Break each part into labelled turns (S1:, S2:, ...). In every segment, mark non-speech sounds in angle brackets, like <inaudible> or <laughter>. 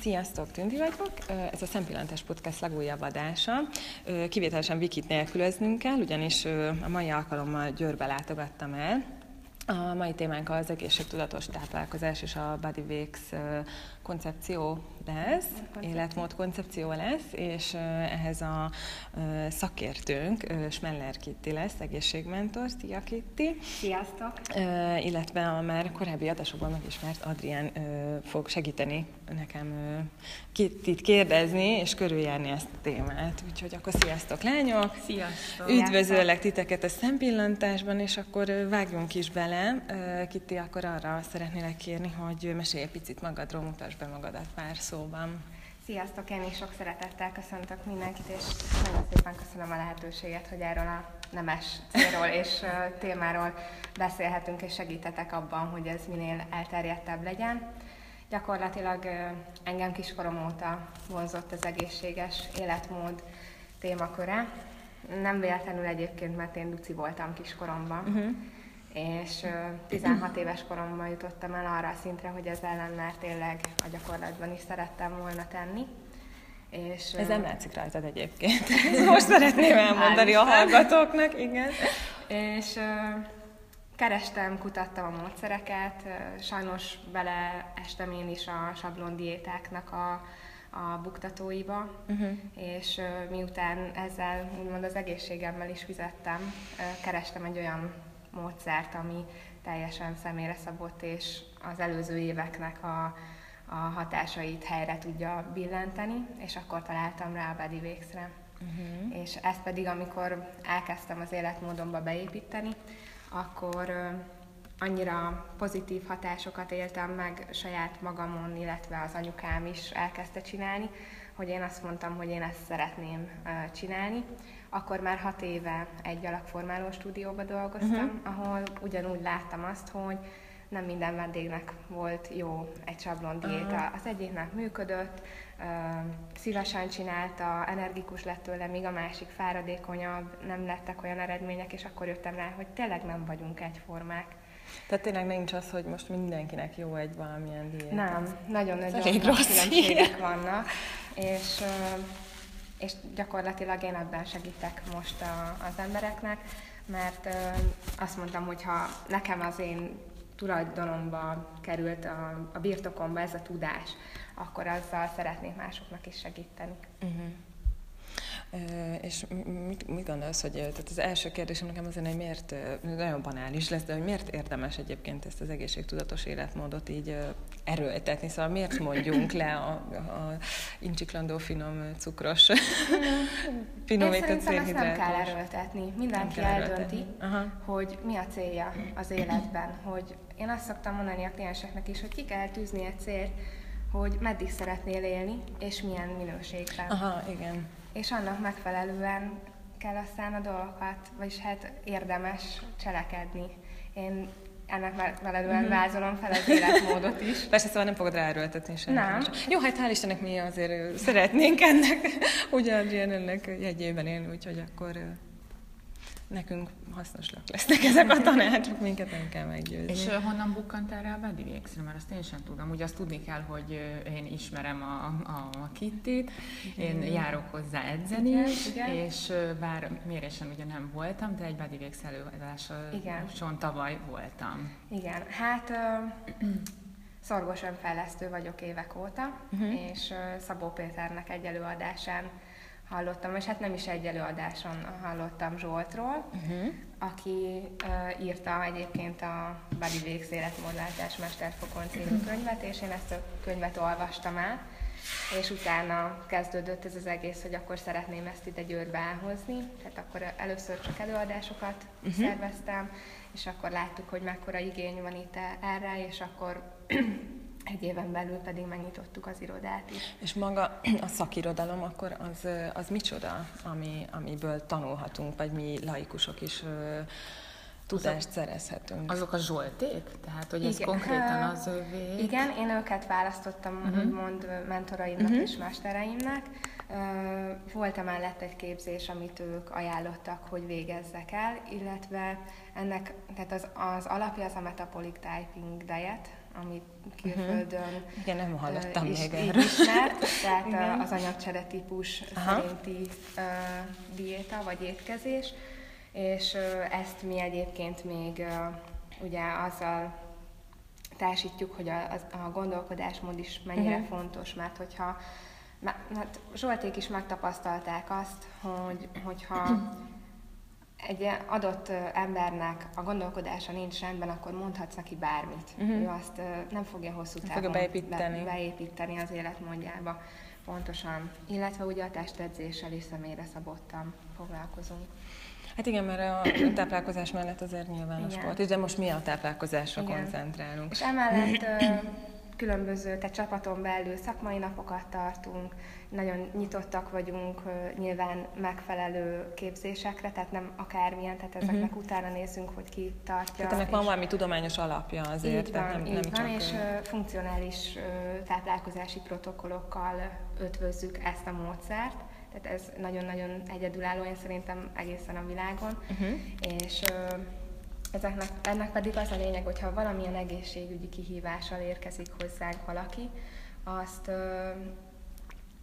S1: Sziasztok, Tündi vagyok. Ez a Szempillantás Podcast legújabb adása. Kivételesen Vikit nélkülöznünk kell, ugyanis a mai alkalommal Győrbe látogattam el. A mai témánk az egészségtudatos táplálkozás és a Body Wakes koncepció lesz, életmód koncepció lesz, és ehhez a szakértőnk Smeller Kitti lesz, egészségmentor. Szia Kitti!
S2: Sziasztok!
S1: Illetve a már korábbi adásokban megismert Adrián fog segíteni nekem Kittit kérdezni és körüljárni ezt a témát. Úgyhogy akkor sziasztok lányok!
S2: Sziasztok!
S1: Üdvözöllek titeket a szempillantásban, és akkor vágjunk is bele. Kitti, akkor arra szeretnélek kérni, hogy mesélj egy picit magadról, mutasd be magadat pár szóban.
S2: Sziasztok, én is sok szeretettel köszöntök mindenkit, és nagyon szépen köszönöm a lehetőséget, hogy erről a nemes célról és témáról beszélhetünk, és segítetek abban, hogy ez minél elterjedtebb legyen. Gyakorlatilag engem kiskorom óta vonzott az egészséges életmód témaköre. Nem véletlenül egyébként, mert én duci voltam kiskoromban. Uh-huh és 16 éves koromban jutottam el arra a szintre, hogy ez ellen már tényleg a gyakorlatban is szerettem volna tenni.
S1: És, ez nem látszik rajtad egyébként. <laughs> Most szeretném elmondani a hallgatóknak, igen.
S2: És kerestem, kutattam a módszereket, sajnos beleestem én is a sablondiétáknak a, a buktatóiba, uh-huh. és miután ezzel úgymond az egészségemmel is fizettem, kerestem egy olyan módszert, ami teljesen személyre szabott, és az előző éveknek a, a hatásait helyre tudja billenteni, és akkor találtam rá a Body Wakes-re. Uh-huh. És ezt pedig, amikor elkezdtem az életmódomba beépíteni, akkor annyira pozitív hatásokat éltem meg saját magamon, illetve az anyukám is elkezdte csinálni, hogy én azt mondtam, hogy én ezt szeretném csinálni. Akkor már hat éve egy alakformáló stúdióba dolgoztam, uh-huh. ahol ugyanúgy láttam azt, hogy nem minden vendégnek volt jó egy sablon diéta. Uh-huh. Az egyiknek működött, szívesen csinálta, energikus lett tőle, míg a másik fáradékonyabb, nem lettek olyan eredmények, és akkor jöttem rá, hogy tényleg nem vagyunk egyformák.
S1: Tehát tényleg nincs az, hogy most mindenkinek jó egy valamilyen diéta.
S2: Nem, nagyon-nagyon különbségek vannak, és, és gyakorlatilag én ebben segítek most a, az embereknek, mert azt mondtam, hogy ha nekem az én tulajdonomba került a, a birtokomba ez a tudás, akkor azzal szeretnék másoknak is segíteni. Uh-huh.
S1: És mit, mit gondolsz, hogy tehát az első kérdésem nekem az hogy miért, nagyon banális lesz, de hogy miért érdemes egyébként ezt az egészségtudatos életmódot így erőltetni? Szóval miért mondjunk le a, a incsiklandó finom cukros
S2: finomított Én szerintem ezt nem kell erőltetni. Mindenki eldönti, hogy mi a célja az életben. Hogy én azt szoktam mondani a klienseknek is, hogy ki kell tűzni egy célt, hogy meddig szeretnél élni, és milyen minőségben.
S1: Aha, igen
S2: és annak megfelelően kell aztán a dolgokat, vagyis hát érdemes cselekedni. Én ennek megfelelően mm-hmm. vázolom fel az életmódot is. <laughs>
S1: Persze, szóval nem fogod ráerőltetni
S2: sem. Nem.
S1: Jó, hát hál' Istennek mi azért szeretnénk ennek, <laughs> ugyan ennek jegyében élni, úgyhogy akkor nekünk hasznosak lesznek ezek a tanácsok, minket nem kell meggyőzni.
S3: És honnan bukkantál rá a Bedivexre? Mert azt én sem tudom. Ugye azt tudni kell, hogy én ismerem a, a, a Kittit, én járok hozzá edzeni, igen, és bár mérésen ugye nem voltam, de egy Bedivex előadáson tavaly voltam.
S2: Igen, hát <clears throat> szorgosan fejlesztő vagyok évek óta, uh-huh. és Szabó Péternek egy előadásán hallottam, és hát nem is egy előadáson hallottam Zsoltról, uh-huh. aki uh, írta egyébként a Body Wakes életmódlátás Mesterfokon című könyvet, és én ezt a könyvet olvastam el, és utána kezdődött ez az egész, hogy akkor szeretném ezt ide Győrbe elhozni. Tehát akkor először csak előadásokat uh-huh. szerveztem, és akkor láttuk, hogy mekkora igény van itt erre, és akkor egy éven belül pedig megnyitottuk az irodát is.
S1: És maga <clears throat> a szakirodalom akkor az, az micsoda, ami, amiből tanulhatunk, vagy mi laikusok is tudást szerezhetünk.
S3: Azok a zsolték? Tehát, hogy ez igen. konkrétan az övé?
S2: Igen, én őket választottam, uh-huh. úgymond mentoraimnak uh-huh. és mestereimnek. Volt emellett egy képzés, amit ők ajánlottak, hogy végezzek el, illetve ennek, tehát az, az alapja az a Metabolic Typing Diet, amit külföldön uh-huh.
S1: Igen, nem hallottam
S2: is,
S1: még
S2: erről. ismert, tehát Igen. az anyagcsere típus Aha. szerinti uh, diéta vagy étkezés, és uh, ezt mi egyébként még uh, ugye azzal társítjuk, hogy a, a gondolkodásmód is mennyire uh-huh. fontos, mert hogyha mert Zsolték is megtapasztalták azt, hogy, hogyha <clears throat> egy adott embernek a gondolkodása nincs rendben, akkor mondhatsz neki bármit. Uh-huh. Ő azt nem fogja hosszú távon fogja
S1: beépíteni.
S2: beépíteni az életmódjába. Pontosan. Illetve ugye a testedzéssel is személyre szabottan foglalkozunk.
S1: Hát igen, mert a <clears throat> táplálkozás mellett azért nyilván igen. a sport is, de most mi a táplálkozásra igen. koncentrálunk.
S2: És emellett különböző, tehát csapaton belül szakmai napokat tartunk, nagyon nyitottak vagyunk nyilván megfelelő képzésekre, tehát nem akármilyen, tehát ezeknek uh-huh. utána nézzünk, hogy ki tartja.
S1: Tehát ennek van valami tudományos alapja azért.
S2: Így van, tehát nem, így nem van, csak és ő... funkcionális táplálkozási protokollokkal ötvözzük ezt a módszert. Tehát ez nagyon-nagyon egyedülálló, én szerintem egészen a világon. Uh-huh. És Ezeknek, ennek pedig az a lényeg, hogyha valamilyen egészségügyi kihívással érkezik hozzánk valaki, azt ö,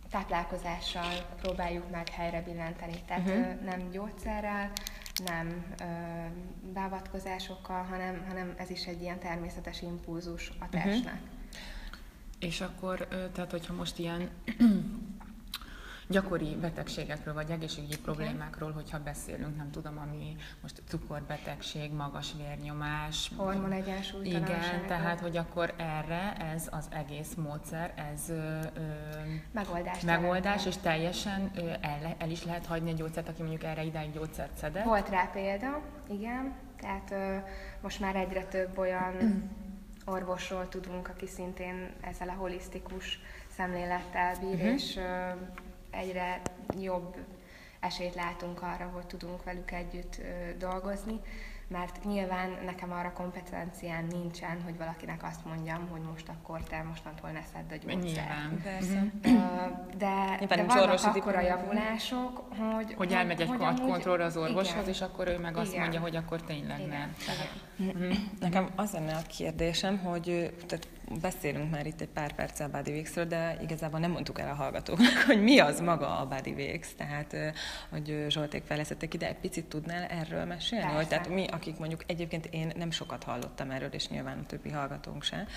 S2: táplálkozással próbáljuk meg helyre billenteni. Tehát uh-huh. nem gyógyszerrel, nem ö, beavatkozásokkal, hanem, hanem ez is egy ilyen természetes impulzus a mhm. testnek. Uh-huh.
S3: És akkor, tehát hogyha most ilyen gyakori betegségekről vagy egészségügyi problémákról, hogyha beszélünk, nem tudom, ami most cukorbetegség, magas vérnyomás.
S2: Hormonegyensúlytalanság.
S3: Igen, tehát, hogy akkor erre ez az egész módszer, ez ö,
S2: megoldás,
S3: megoldás és teljesen ö, el, el is lehet hagyni a gyógyszert, aki mondjuk erre idáig gyógyszert szedett.
S2: Volt rá példa, igen, tehát ö, most már egyre több olyan <clears throat> orvosról tudunk, aki szintén ezzel a holisztikus szemlélettel bír, uh-huh. és ö, egyre jobb esélyt látunk arra, hogy tudunk velük együtt dolgozni, mert nyilván nekem arra kompetencián nincsen, hogy valakinek azt mondjam, hogy most akkor te mostantól ne szedd a gyógyszert.
S3: Nyilván,
S2: persze. De, de vannak akkora javulások, hogy...
S3: Hogy elmegy egy hogy kontrollra az orvoshoz, igen. és akkor ő meg igen. azt mondja, hogy akkor tényleg igen. nem. Tehát.
S1: Nekem az lenne a kérdésem, hogy tehát beszélünk már itt egy pár perccel a Bodyworks-ről, de igazából nem mondtuk el a hallgatóknak, hogy mi az maga a Bodyworks, tehát hogy Zsolték fejlesztettek ide, egy picit tudnál erről mesélni? Hogy, tehát mi, akik mondjuk egyébként én nem sokat hallottam erről, és nyilván a többi hallgatónk se,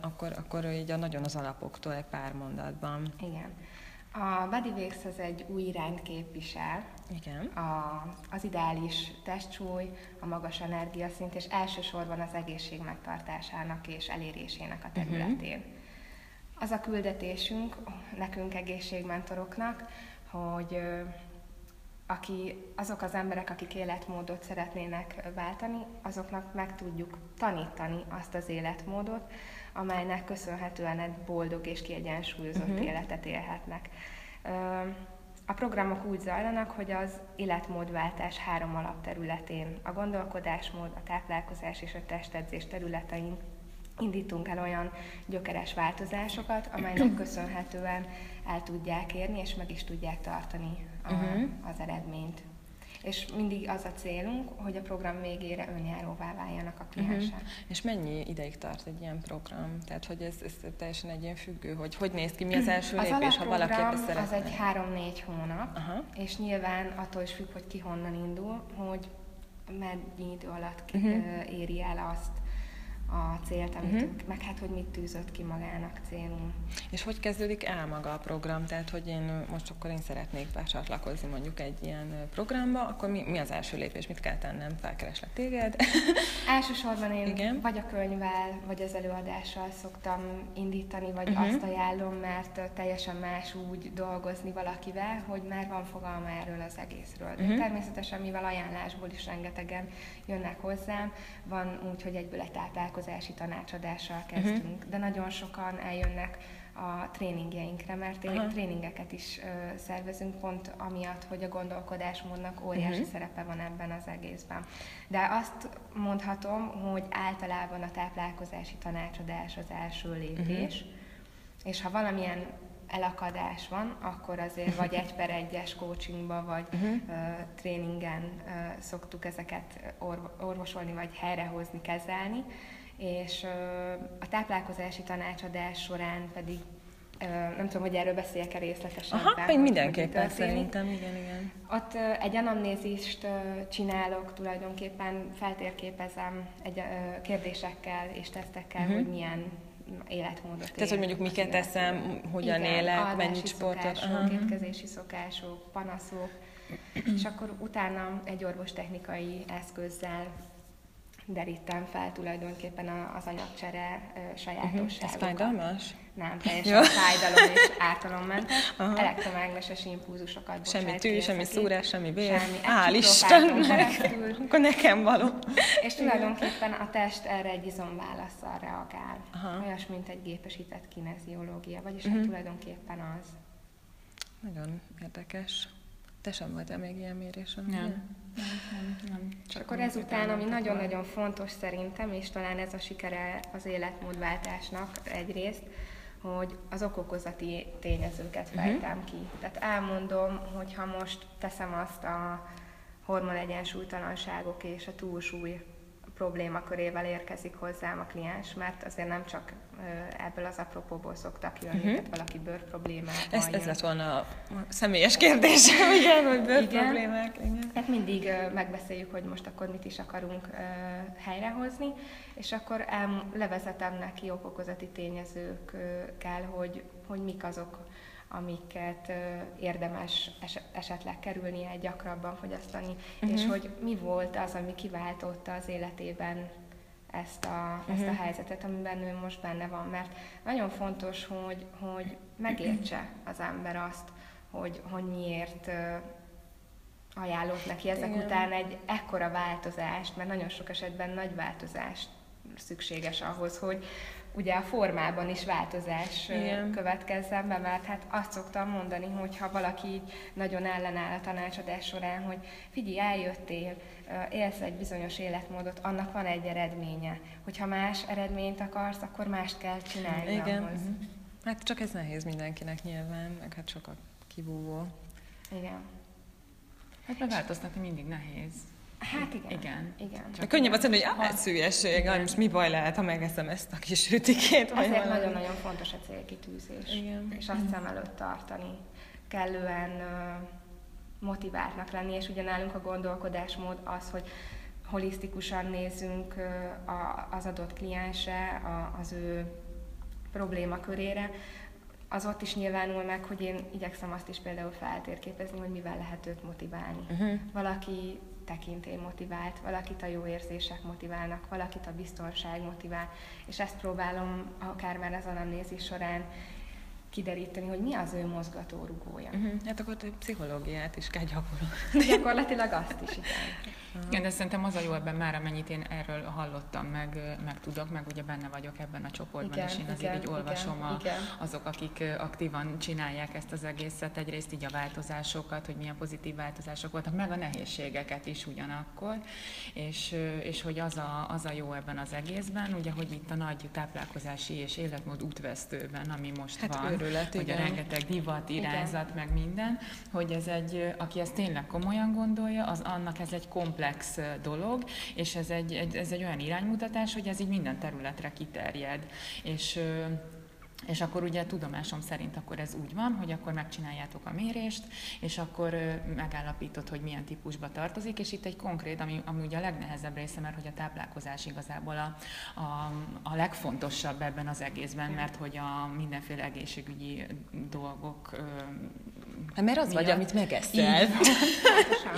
S1: akkor, akkor így a nagyon az alapoktól egy pár mondatban.
S2: Igen. A Bodyworks az egy új irányt képvisel.
S1: Igen.
S2: A, az ideális testsúly, a magas energiaszint, és elsősorban az egészség megtartásának és elérésének a területén. Uh-huh. Az a küldetésünk nekünk egészségmentoroknak, hogy aki, azok az emberek, akik életmódot szeretnének váltani, azoknak meg tudjuk tanítani azt az életmódot, amelynek köszönhetően egy boldog és kiegyensúlyozott uh-huh. életet élhetnek. A programok úgy zajlanak, hogy az életmódváltás három alapterületén, a gondolkodásmód, a táplálkozás és a testedzés területein indítunk el olyan gyökeres változásokat, amelynek <clears throat> köszönhetően el tudják érni, és meg is tudják tartani a, uh-huh. az eredményt és mindig az a célunk, hogy a program végére önjáróvá váljanak a kliensek. Uh-huh.
S1: És mennyi ideig tart egy ilyen program? Tehát, hogy ez, ez teljesen egy ilyen függő, hogy hogy néz ki, mi az első az lépés, ha valaki ebbe szeretne?
S2: az egy három-négy hónap, uh-huh. és nyilván attól is függ, hogy ki honnan indul, hogy mennyi idő alatt uh-huh. éri el azt, a célt, amit uh-huh. meg hát, hogy mit tűzött ki magának célunk.
S1: És hogy kezdődik el maga a program? Tehát, hogy én most akkor én szeretnék becsatlakozni mondjuk egy ilyen programba, akkor mi, mi az első lépés? Mit kell tennem? Felkereslek téged? <laughs>
S2: Elsősorban én Igen? vagy a könyvvel, vagy az előadással szoktam indítani, vagy uh-huh. azt ajánlom, mert teljesen más úgy dolgozni valakivel, hogy már van fogalma erről az egészről. De uh-huh. természetesen, mivel ajánlásból is rengetegen jönnek hozzám, van úgy, hogy egyből egy táplálkozás vállalkozási tanácsadással mhm. kezdünk, uh-huh. de nagyon sokan eljönnek a tréningjeinkre, mert uh-huh. tréningeket is ö, szervezünk pont amiatt, hogy a gondolkodásmódnak óriási uh-huh. szerepe van ebben az egészben. De azt mondhatom, hogy általában a táplálkozási tanácsadás az első lépés, uh-huh. és ha valamilyen elakadás van, akkor azért vagy egy per egyes coachingba, vagy uh-huh. uh, tréningen uh, szoktuk ezeket orvosolni, vagy helyrehozni, kezelni, és a táplálkozási tanácsadás során pedig nem tudom, hogy erről beszéljek-e részletesen.
S1: Aha, pedig mindenképpen szerintem, igen, igen.
S2: Ott egy anamnézist csinálok, tulajdonképpen feltérképezem egy kérdésekkel és tesztekkel, uh-huh. hogy milyen életmódot
S1: Tehát, hogy mondjuk miket teszem, hogyan Igen, élek, mennyit sportot.
S2: Szokások, étkezési szokások, panaszok, és akkor utána egy orvostechnikai eszközzel derítem fel tulajdonképpen az anyagcsere sajátosságokat. Uh-huh.
S1: Ez fájdalmas?
S2: Nem, teljesen fájdalom és ártalommentes. <laughs> Uh-huh. Elektromágneses impulzusokat
S1: Semmi tű, semmi szúrás, semmi vér. Semmi. Hál' Istennek! <laughs> Akkor nekem való.
S2: És tulajdonképpen a test erre egy izomválaszsal reagál. Uh-huh. Olyas, mint egy gépesített kineziológia, vagyis uh-huh. hát tulajdonképpen az.
S1: Nagyon érdekes. Te sem voltál még ilyen mérésen,
S3: nem. Nem, nem, nem.
S2: Csak akkor ezután, ami nagyon-nagyon fontos szerintem, és talán ez a sikere az életmódváltásnak egyrészt, hogy az okokozati tényezőket mhm. fejtem uh-huh. ki. Tehát elmondom, hogy ha most teszem azt a hormonegyensúlytalanságok és a túlsúly problémakörével érkezik hozzám a kliens, mert azért nem csak ebből az apropóból szoktak jönni, uh-huh. tehát valaki bőr problémával
S1: ez, ez lett volna a személyes kérdésem, <laughs> igen, hogy bőr igen. problémák. Igen.
S2: Hát mindig megbeszéljük, hogy most akkor mit is akarunk helyrehozni, és akkor el, levezetem neki okokozati tényezőkkel, hogy, hogy mik azok, amiket érdemes esetleg kerülnie gyakrabban fogyasztani, uh-huh. és hogy mi volt az, ami kiváltotta az életében ezt a, uh-huh. ezt a mhm. helyzetet, amiben ő most benne van. Mert nagyon fontos, hogy, hogy megértse az ember azt, hogy, hogy miért ajánlott neki ezek Igen. után egy ekkora változást, mert nagyon sok esetben nagy változást szükséges ahhoz, hogy, ugye a formában is változás Igen. következzen be, mert hát azt szoktam mondani, hogy ha valaki így nagyon ellenáll a tanácsadás során, hogy figyelj, eljöttél, élsz egy bizonyos életmódot, annak van egy eredménye. Hogyha más eredményt akarsz, akkor mást kell csinálni Igen. ahhoz. Uh-huh.
S1: Hát csak ez nehéz mindenkinek nyilván, meg hát sok a kivúvó.
S2: Igen.
S3: Hát meg változtatni mindig nehéz.
S2: Hát igen.
S3: Igen.
S2: igen.
S1: Csak könnyebb azt mondani, hogy ah, szülyesség, most mi baj lehet, ha megeszem ezt a kis rütikét.
S2: Ezért nagyon-nagyon fontos a célkitűzés. Igen. És azt szem előtt tartani. Kellően uh, motiváltnak lenni, és ugye nálunk a gondolkodásmód az, hogy holisztikusan nézzünk uh, a, az adott kliensre, a, az ő problémakörére, az ott is nyilvánul meg, hogy én igyekszem azt is például feltérképezni, hogy mivel lehet őt motiválni. Uh-huh. Valaki tekintély motivált, valakit a jó érzések motiválnak, valakit a biztonság motivál, és ezt próbálom akár már az anamnézis során kideríteni, hogy mi az ő mozgatórugója.
S1: Uh-huh. Hát akkor pszichológiát is kell gyakorolni.
S2: Gyakorlatilag azt is, igen.
S3: Igen, de szerintem az a jó ebben már, amennyit én erről hallottam, meg, meg tudok, meg ugye benne vagyok ebben a csoportban, igen, és én azért igen, így olvasom igen, a, igen. azok, akik aktívan csinálják ezt az egészet, egyrészt így a változásokat, hogy milyen pozitív változások voltak, meg a nehézségeket is ugyanakkor, és, és hogy az a, az a jó ebben az egészben, ugye, hogy itt a nagy táplálkozási és életmód útvesztőben, ami most hát van, őrület, hogy igen. a rengeteg divat, irányzat, igen. meg minden, hogy ez egy, aki ezt tényleg komolyan gondolja, az annak ez egy komplex komplex dolog, és ez egy, egy, ez egy olyan iránymutatás, hogy ez így minden területre kiterjed. És és akkor ugye tudomásom szerint akkor ez úgy van, hogy akkor megcsináljátok a mérést, és akkor megállapítod, hogy milyen típusba tartozik, és itt egy konkrét, ami, ami ugye a legnehezebb része, mert hogy a táplálkozás igazából a, a, a legfontosabb ebben az egészben, mert hogy a mindenféle egészségügyi dolgok
S1: Hát mert az miatt. vagy, amit megeszel. <laughs>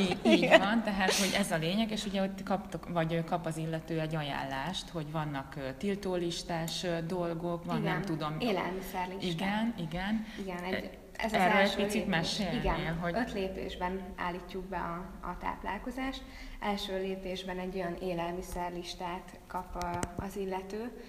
S3: Így, így, így van, tehát hogy ez a lényeg, és ugye ott kaptok, vagy kap az illető egy ajánlást, hogy vannak tiltólistás dolgok, van
S2: igen,
S3: nem tudom.
S2: Élelmiszerlistás.
S3: Igen, igen.
S2: Igen, egy, ez
S3: az Erről első egy picit mesélnél,
S2: Igen, hogy... öt lépésben állítjuk be a, a táplálkozást. Első lépésben egy olyan élelmiszerlistát kap a, az illető,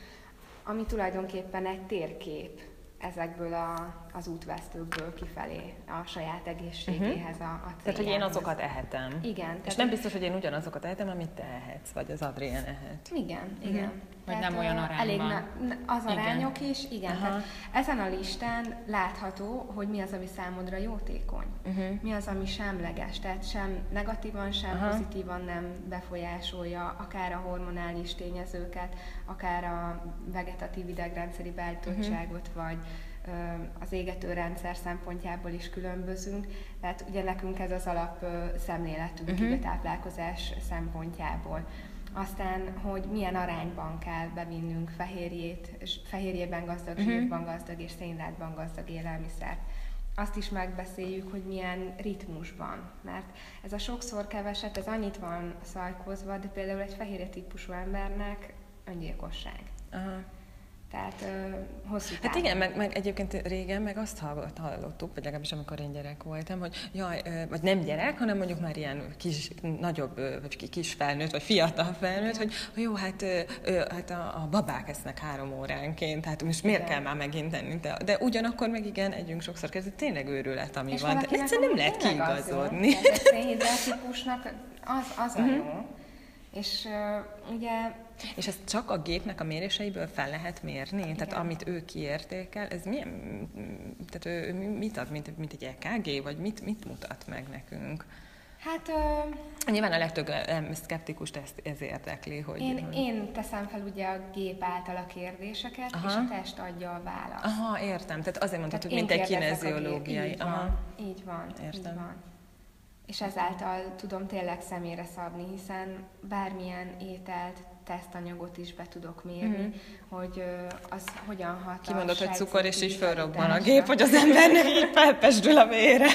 S2: ami tulajdonképpen egy térkép ezekből a, az útvesztőkből kifelé a saját egészségéhez a, a
S1: Tehát, hogy én azokat ehetem.
S2: Igen.
S1: És nem biztos, hogy én ugyanazokat ehetem, amit te ehetsz, vagy az Adrien ehet.
S2: Igen, igen. Uh-huh.
S3: Vagy tehát, nem olyan arányban. Elég na,
S2: az arányok igen. is, igen. Aha. Tehát ezen a listán látható, hogy mi az, ami számodra jótékony. Uh-huh. Mi az, ami semleges, tehát sem negatívan, sem Aha. pozitívan nem befolyásolja akár a hormonális tényezőket, akár a vegetatív idegrendszeri beállítottságot, uh-huh. vagy az égetőrendszer szempontjából is különbözünk, tehát ugye nekünk ez az alap szemléletünk uh-huh. a táplálkozás szempontjából. Aztán, hogy milyen arányban kell bevinnünk fehérjét, fehérjében gazdag, uh-huh. zsírban gazdag és szénlátban gazdag élelmiszert. Azt is megbeszéljük, hogy milyen ritmusban, mert ez a sokszor keveset, ez annyit van szajkozva, de például egy fehérje típusú embernek öngyilkosság. Aha. Tehát ö, hosszú
S1: Hát igen, meg, meg egyébként régen meg azt hallottuk, vagy legalábbis amikor én gyerek voltam, hogy jaj, vagy nem gyerek, hanem mondjuk már ilyen kis, nagyobb, vagy kis felnőtt, vagy fiatal felnőtt, hogy jó, hát, hát a, a babák esznek három óránként, hát most miért igen. kell már megint enni? De, de ugyanakkor meg igen, együnk sokszor kezdve, tényleg őrület, ami És van. Egyszerűen nem lehet kiigazodni.
S2: Az típusnak az, az a mhm. jó. És uh, ugye
S1: és ezt csak a gépnek a méréseiből fel lehet mérni? Igen. Tehát amit ő kiértékel, ez milyen, tehát ő mit ad, mint, mint egy EKG, vagy mit, mit mutat meg nekünk?
S2: Hát...
S1: Uh, Nyilván a legtöbb szkeptikust ezt, ez érdekli, hogy...
S2: Én, én teszem fel ugye a gép által a kérdéseket, Aha. és a test adja a választ.
S1: Aha, értem. Tehát azért mondtad, hogy mint egy kineziológiai.
S2: Így Aha. van, így van. Értem. Így van. És ezáltal tudom tényleg személyre szabni, hiszen bármilyen ételt tesztanyagot is be tudok mérni, mm-hmm. hogy az hogyan hat
S1: Kimondott, hogy cukor, és is fölrobban a gép, hogy az embernek így felpesdül a vére.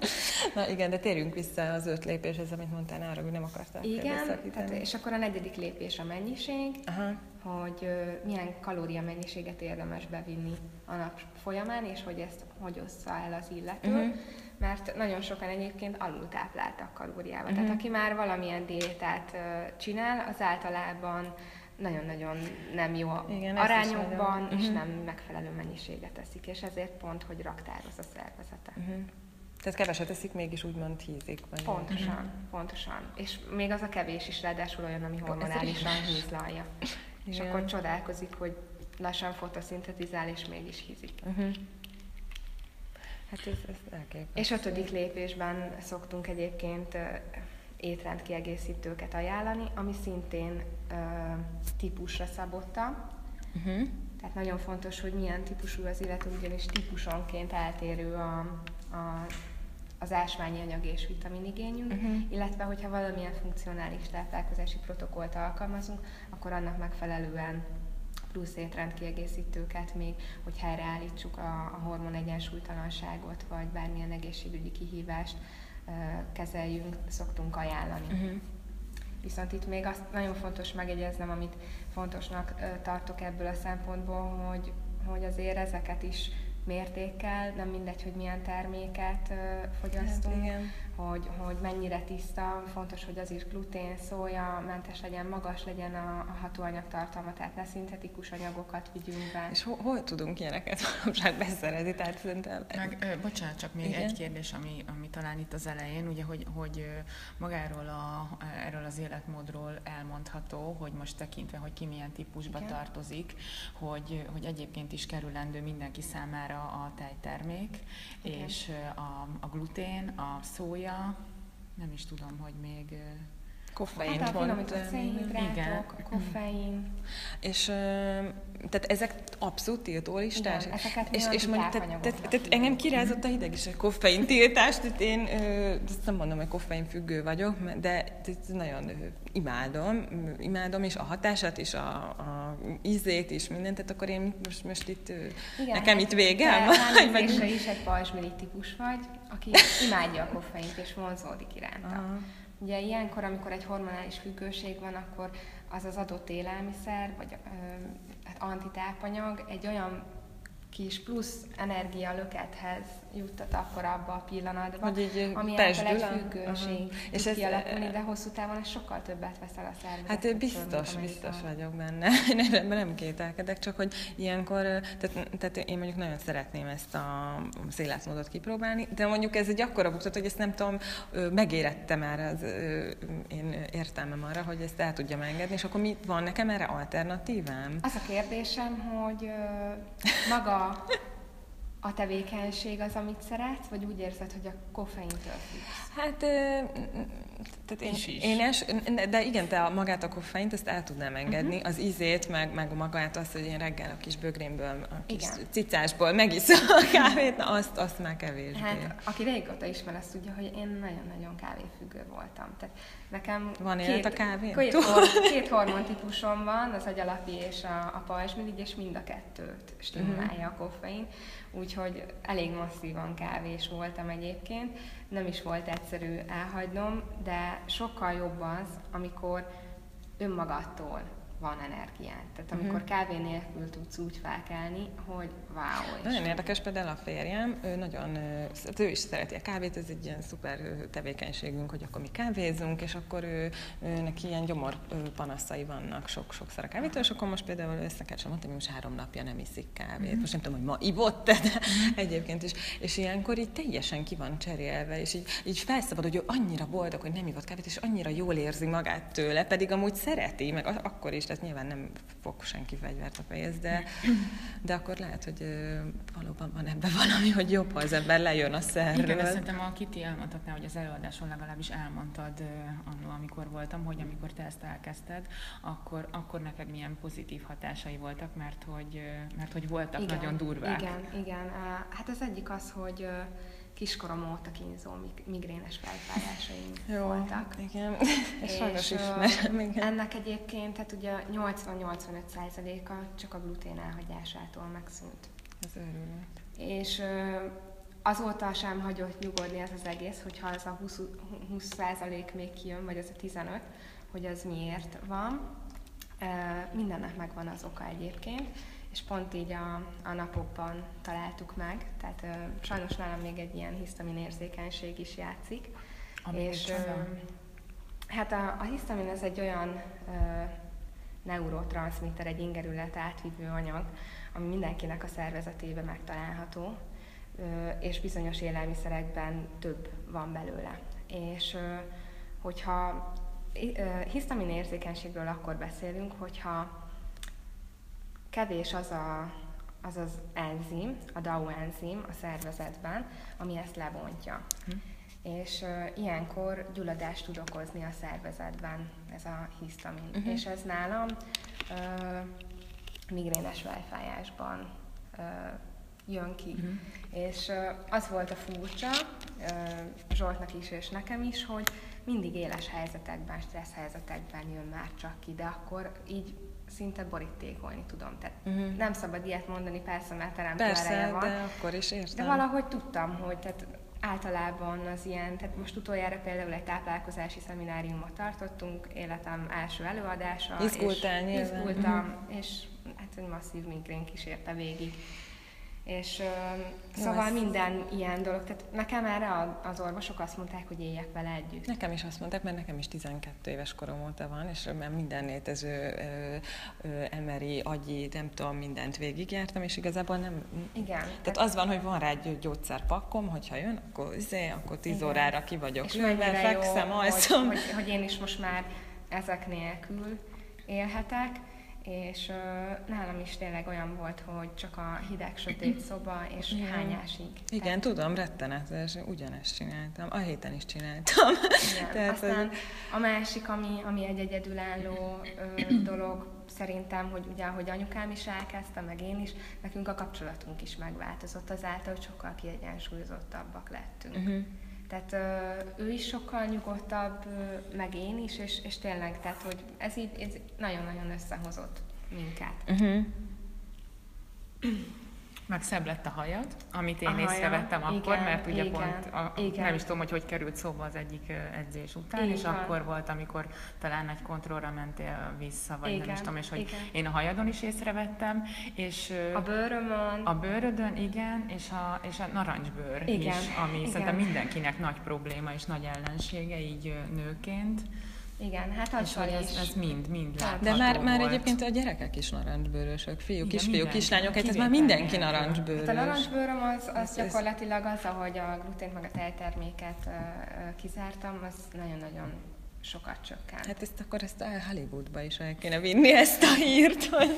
S1: <laughs> Na igen, de térjünk vissza az öt lépéshez, amit mondtál arra, hogy nem akartál
S2: Igen, tehát, és akkor a negyedik lépés a mennyiség, Aha. hogy milyen kalória mennyiséget érdemes bevinni a nap folyamán, és hogy ezt hogy ossza el az illető. Uh-huh mert nagyon sokan egyébként alultápláltak kalóriával. Uh-huh. Tehát mhm. aki már valamilyen diétát csinál, az általában nagyon-nagyon nem jó Igen, arányokban, és uh-huh. nem megfelelő mennyiséget teszik, és ezért pont, hogy raktároz a szervezete. Uh-huh.
S1: Tehát keveset teszik, mégis úgymond hízik.
S2: Vagy pontosan, uh-huh. pontosan. És még az a kevés is ráadásul olyan, ami hormonálisan hízlalja. És akkor csodálkozik, hogy lassan fotoszintetizál, és mégis hízik. Uh-huh.
S1: Hát ez, ez elképesztő.
S2: És ötödik lépésben szoktunk egyébként étrendkiegészítőket ajánlani, ami szintén ö, típusra szabotta. Uh-huh. Tehát nagyon fontos, hogy milyen típusú az illető, ugyanis típusonként eltérő a, a, az ásványi anyag és vitaminigényünk, uh-huh. illetve hogyha valamilyen funkcionális táplálkozási protokollt alkalmazunk, akkor annak megfelelően plusz étrendkiegészítőket még, hogy helyreállítsuk a, a hormon egyensúlytalanságot, vagy bármilyen egészségügyi kihívást kezeljünk, szoktunk ajánlani. Uh-huh. Viszont itt még azt nagyon fontos megjegyeznem, amit fontosnak tartok ebből a szempontból, hogy, hogy azért ezeket is mértékkel, nem mindegy, hogy milyen terméket uh, fogyasztunk, hát, hogy, hogy mennyire tiszta, fontos, hogy az is glutén, szója, mentes legyen, magas legyen a, a hatóanyag tartalma, tehát ne szintetikus anyagokat vigyünk be.
S1: És hol, hol tudunk ilyeneket manapság beszerezni? Tehát szerintem...
S3: Meg, ö, bocsánat, csak még Igen? egy kérdés, ami, ami talán itt az elején, ugye, hogy, hogy magáról a, erről az életmódról elmondható, hogy most tekintve, hogy ki milyen típusba Igen? tartozik, hogy, hogy egyébként is kerülendő mindenki számára a tejtermék, Igen. és a, a glutén, a szója, nem is tudom, hogy még
S1: Koffein.
S2: Hát a finomított szénhidrátok, koffein.
S1: És tehát ezek abszolút tiltó listás.
S2: Igen,
S1: és, és mondjuk, tehát, tehát, tehát engem kirázott a hideg is a koffein tiltás, tehát én ezt nem mondom, hogy koffein függő vagyok, de nagyon imádom, imádom, és a hatását is, a, a ízét is, mindent, tehát akkor én most, most itt, Igen, nekem hát itt végem.
S2: Te is egy pajzsmiri típus vagy, aki imádja a koffeint és vonzódik iránta. Aha. Ugye ilyenkor, amikor egy hormonális függőség van, akkor az az adott élelmiszer, vagy ö, hát antitápanyag egy olyan kis plusz energia lökethez juttat akkor abba a pillanatban,
S1: hogy így
S2: ami által egy függőség uh-huh. és ez kialakulni, de hosszú távon ez sokkal többet veszel a szervezet.
S1: Hát biztos, biztos vagyok benne. <laughs> Én ebben nem kételkedek, csak hogy ilyenkor, tehát, tehát én mondjuk nagyon szeretném ezt a szélászmódot kipróbálni, de mondjuk ez egy akkora buktat, hogy ezt nem tudom, megérette már az én értelmem arra, hogy ezt el tudjam engedni, és akkor mi van nekem erre alternatívám?
S2: Az a kérdésem, hogy maga <laughs> a tevékenység az, amit szeretsz, vagy úgy érzed, hogy a koffeintől függsz?
S1: Hát, tehát én, is is. én es, de igen, te a, magát a koffeint, ezt el tudnám engedni, uh-huh. az ízét, meg, meg magát azt, hogy én reggel a kis bögrémből, a kis igen. cicásból megiszom a kávét, na azt, azt már kevésbé.
S2: Hát, aki régóta ismer, azt tudja, hogy én nagyon-nagyon kávéfüggő voltam. Tehát nekem
S1: van két, a kávé?
S2: Két, hor, két hormontípusom van, az agyalapi és a, a pajzsmirigy, és mind a kettőt stimulálja a koffein úgyhogy elég masszívan kávés voltam egyébként. Nem is volt egyszerű elhagynom, de sokkal jobb az, amikor önmagattól van energiát. Tehát mhm. amikor uh-huh. kávé nélkül tudsz úgy felkelni, hogy wow.
S1: Nagyon érdekes például a férjem, ő nagyon, ő is szereti a kávét, ez egy ilyen szuper tevékenységünk, hogy akkor mi kávézunk, és akkor ő, ő neki ilyen gyomor panaszai vannak sok, sokszor a kávétől, és akkor most például összeket sem mondtam, hogy most három napja nem iszik kávét. Uh-huh. Most nem tudom, hogy ma ivott, de <laughs> egyébként is. És ilyenkor így teljesen ki van cserélve, és így, így felszabad, hogy ő annyira boldog, hogy nem ivott kávét, és annyira jól érzi magát tőle, pedig amúgy szereti, meg akkor is tehát nyilván nem fog senki fegyvert a fejez, de, de akkor lehet, hogy valóban van ebben valami, hogy jobb, ha az ember lejön a szerről.
S3: Igen, szerintem a Kitty elmondhatná, hogy az előadáson legalábbis elmondtad annól, amikor voltam, hogy amikor te ezt elkezdted, akkor, akkor neked milyen pozitív hatásai voltak, mert hogy, mert hogy voltak igen, nagyon durvák.
S2: Igen, igen. Hát az egyik az, hogy kiskorom óta kínzó migrénes felfájásaim Jó, voltak.
S1: igen. <laughs> És sajnos ismerem, igen.
S2: Ennek egyébként, tehát ugye 80-85%-a csak a glutén elhagyásától megszűnt.
S1: Ez őrület.
S2: És azóta sem hagyott nyugodni ez az egész, hogyha az a 20, 20 még kijön, vagy az a 15, hogy az miért van. Mindennek megvan az oka egyébként és pont így a, a napokban találtuk meg, tehát ö, sajnos nálam még egy ilyen hisztamin érzékenység is játszik.
S3: Ami és ö,
S2: hát a, a hisztamin ez egy olyan ö, neurotranszmitter, egy ingerület átvívő anyag, ami mindenkinek a szervezetében megtalálható, ö, és bizonyos élelmiszerekben több van belőle. És ö, hogyha hisztamin érzékenységről akkor beszélünk, hogyha kevés az a, az, az enzim, a DAO enzim a szervezetben, ami ezt lebontja. Hm. És uh, ilyenkor gyulladást tud okozni a szervezetben ez a hisztamin. Uh-huh. És ez nálam uh, migrénes fejfájásban uh, jön ki. Uh-huh. És uh, az volt a furcsa, uh, Zsoltnak is és nekem is, hogy mindig éles helyzetekben, stressz helyzetekben jön már csak ki, de akkor így szinte borítékolni tudom. Tehát uh-huh. nem szabad ilyet mondani, persze, mert teremtő
S1: persze, van. de akkor is értem.
S2: De valahogy tudtam, hogy tehát általában az ilyen, tehát most utoljára például egy táplálkozási szemináriumot tartottunk, életem első előadása.
S1: Izgultál és
S2: Izgultam, uh-huh. és hát egy masszív migrén kísérte végig. És uh, szóval ez... minden ilyen dolog, tehát nekem erre az orvosok azt mondták, hogy éljek vele együtt.
S1: Nekem is azt mondták, mert nekem is 12 éves korom óta van, és már minden létező emeri, agyi, nem tudom, mindent végigjártam, és igazából nem...
S2: Igen.
S1: Tehát, tehát az van, hogy van rá egy gyógyszerpakkom, hogyha jön, akkor, izé, akkor 10 Igen. órára ki vagyok
S2: és lőve, fekszem, alszom. Hogy, hogy, hogy én is most már ezek nélkül élhetek, és uh, nálam is tényleg olyan volt, hogy csak a hideg, sötét szoba, és Igen. hányásig.
S1: Igen, Tehát... tudom, rettenetes, ugyanezt csináltam, a héten is csináltam.
S2: Igen. <laughs> Tehát, Aztán hogy... a másik, ami, ami egy egyedülálló ö, dolog, szerintem, hogy ugye, ahogy anyukám is elkezdte, meg én is, nekünk a kapcsolatunk is megváltozott azáltal, hogy sokkal kiegyensúlyozottabbak lettünk. Uh-huh. Tehát ő is sokkal nyugodtabb, meg én is, és, és tényleg, tehát, hogy ez így ez nagyon-nagyon összehozott minket. Uh-huh.
S3: Meg szebb lett a hajad, amit én a észrevettem haja. akkor, igen, mert ugye igen, pont, a, igen. nem is tudom, hogy hogy került szóba az egyik edzés után, igen. és akkor volt, amikor talán egy kontrollra mentél vissza, vagy igen, nem is tudom, és hogy igen. én a hajadon is észrevettem, és
S2: a bőrömön,
S3: a bőrödön, igen, és a, és a narancsbőr igen, is, ami igen. szerintem mindenkinek nagy probléma és nagy ellensége így nőként.
S2: Igen, hát az
S3: és ez, ez mind, mind látható
S1: De már, már egyébként a gyerekek is narancsbőrösök, fiúk, Igen, kisfiúk, kislányok, hát ez már mindenki narancsbőrös. Hát
S2: a narancsbőröm az, az gyakorlatilag az, ahogy a glutént meg a tejterméket uh, kizártam, az nagyon-nagyon sokat csökkent.
S1: Hát ezt akkor ezt a Hollywoodba is el kéne vinni ezt a hírt, hogy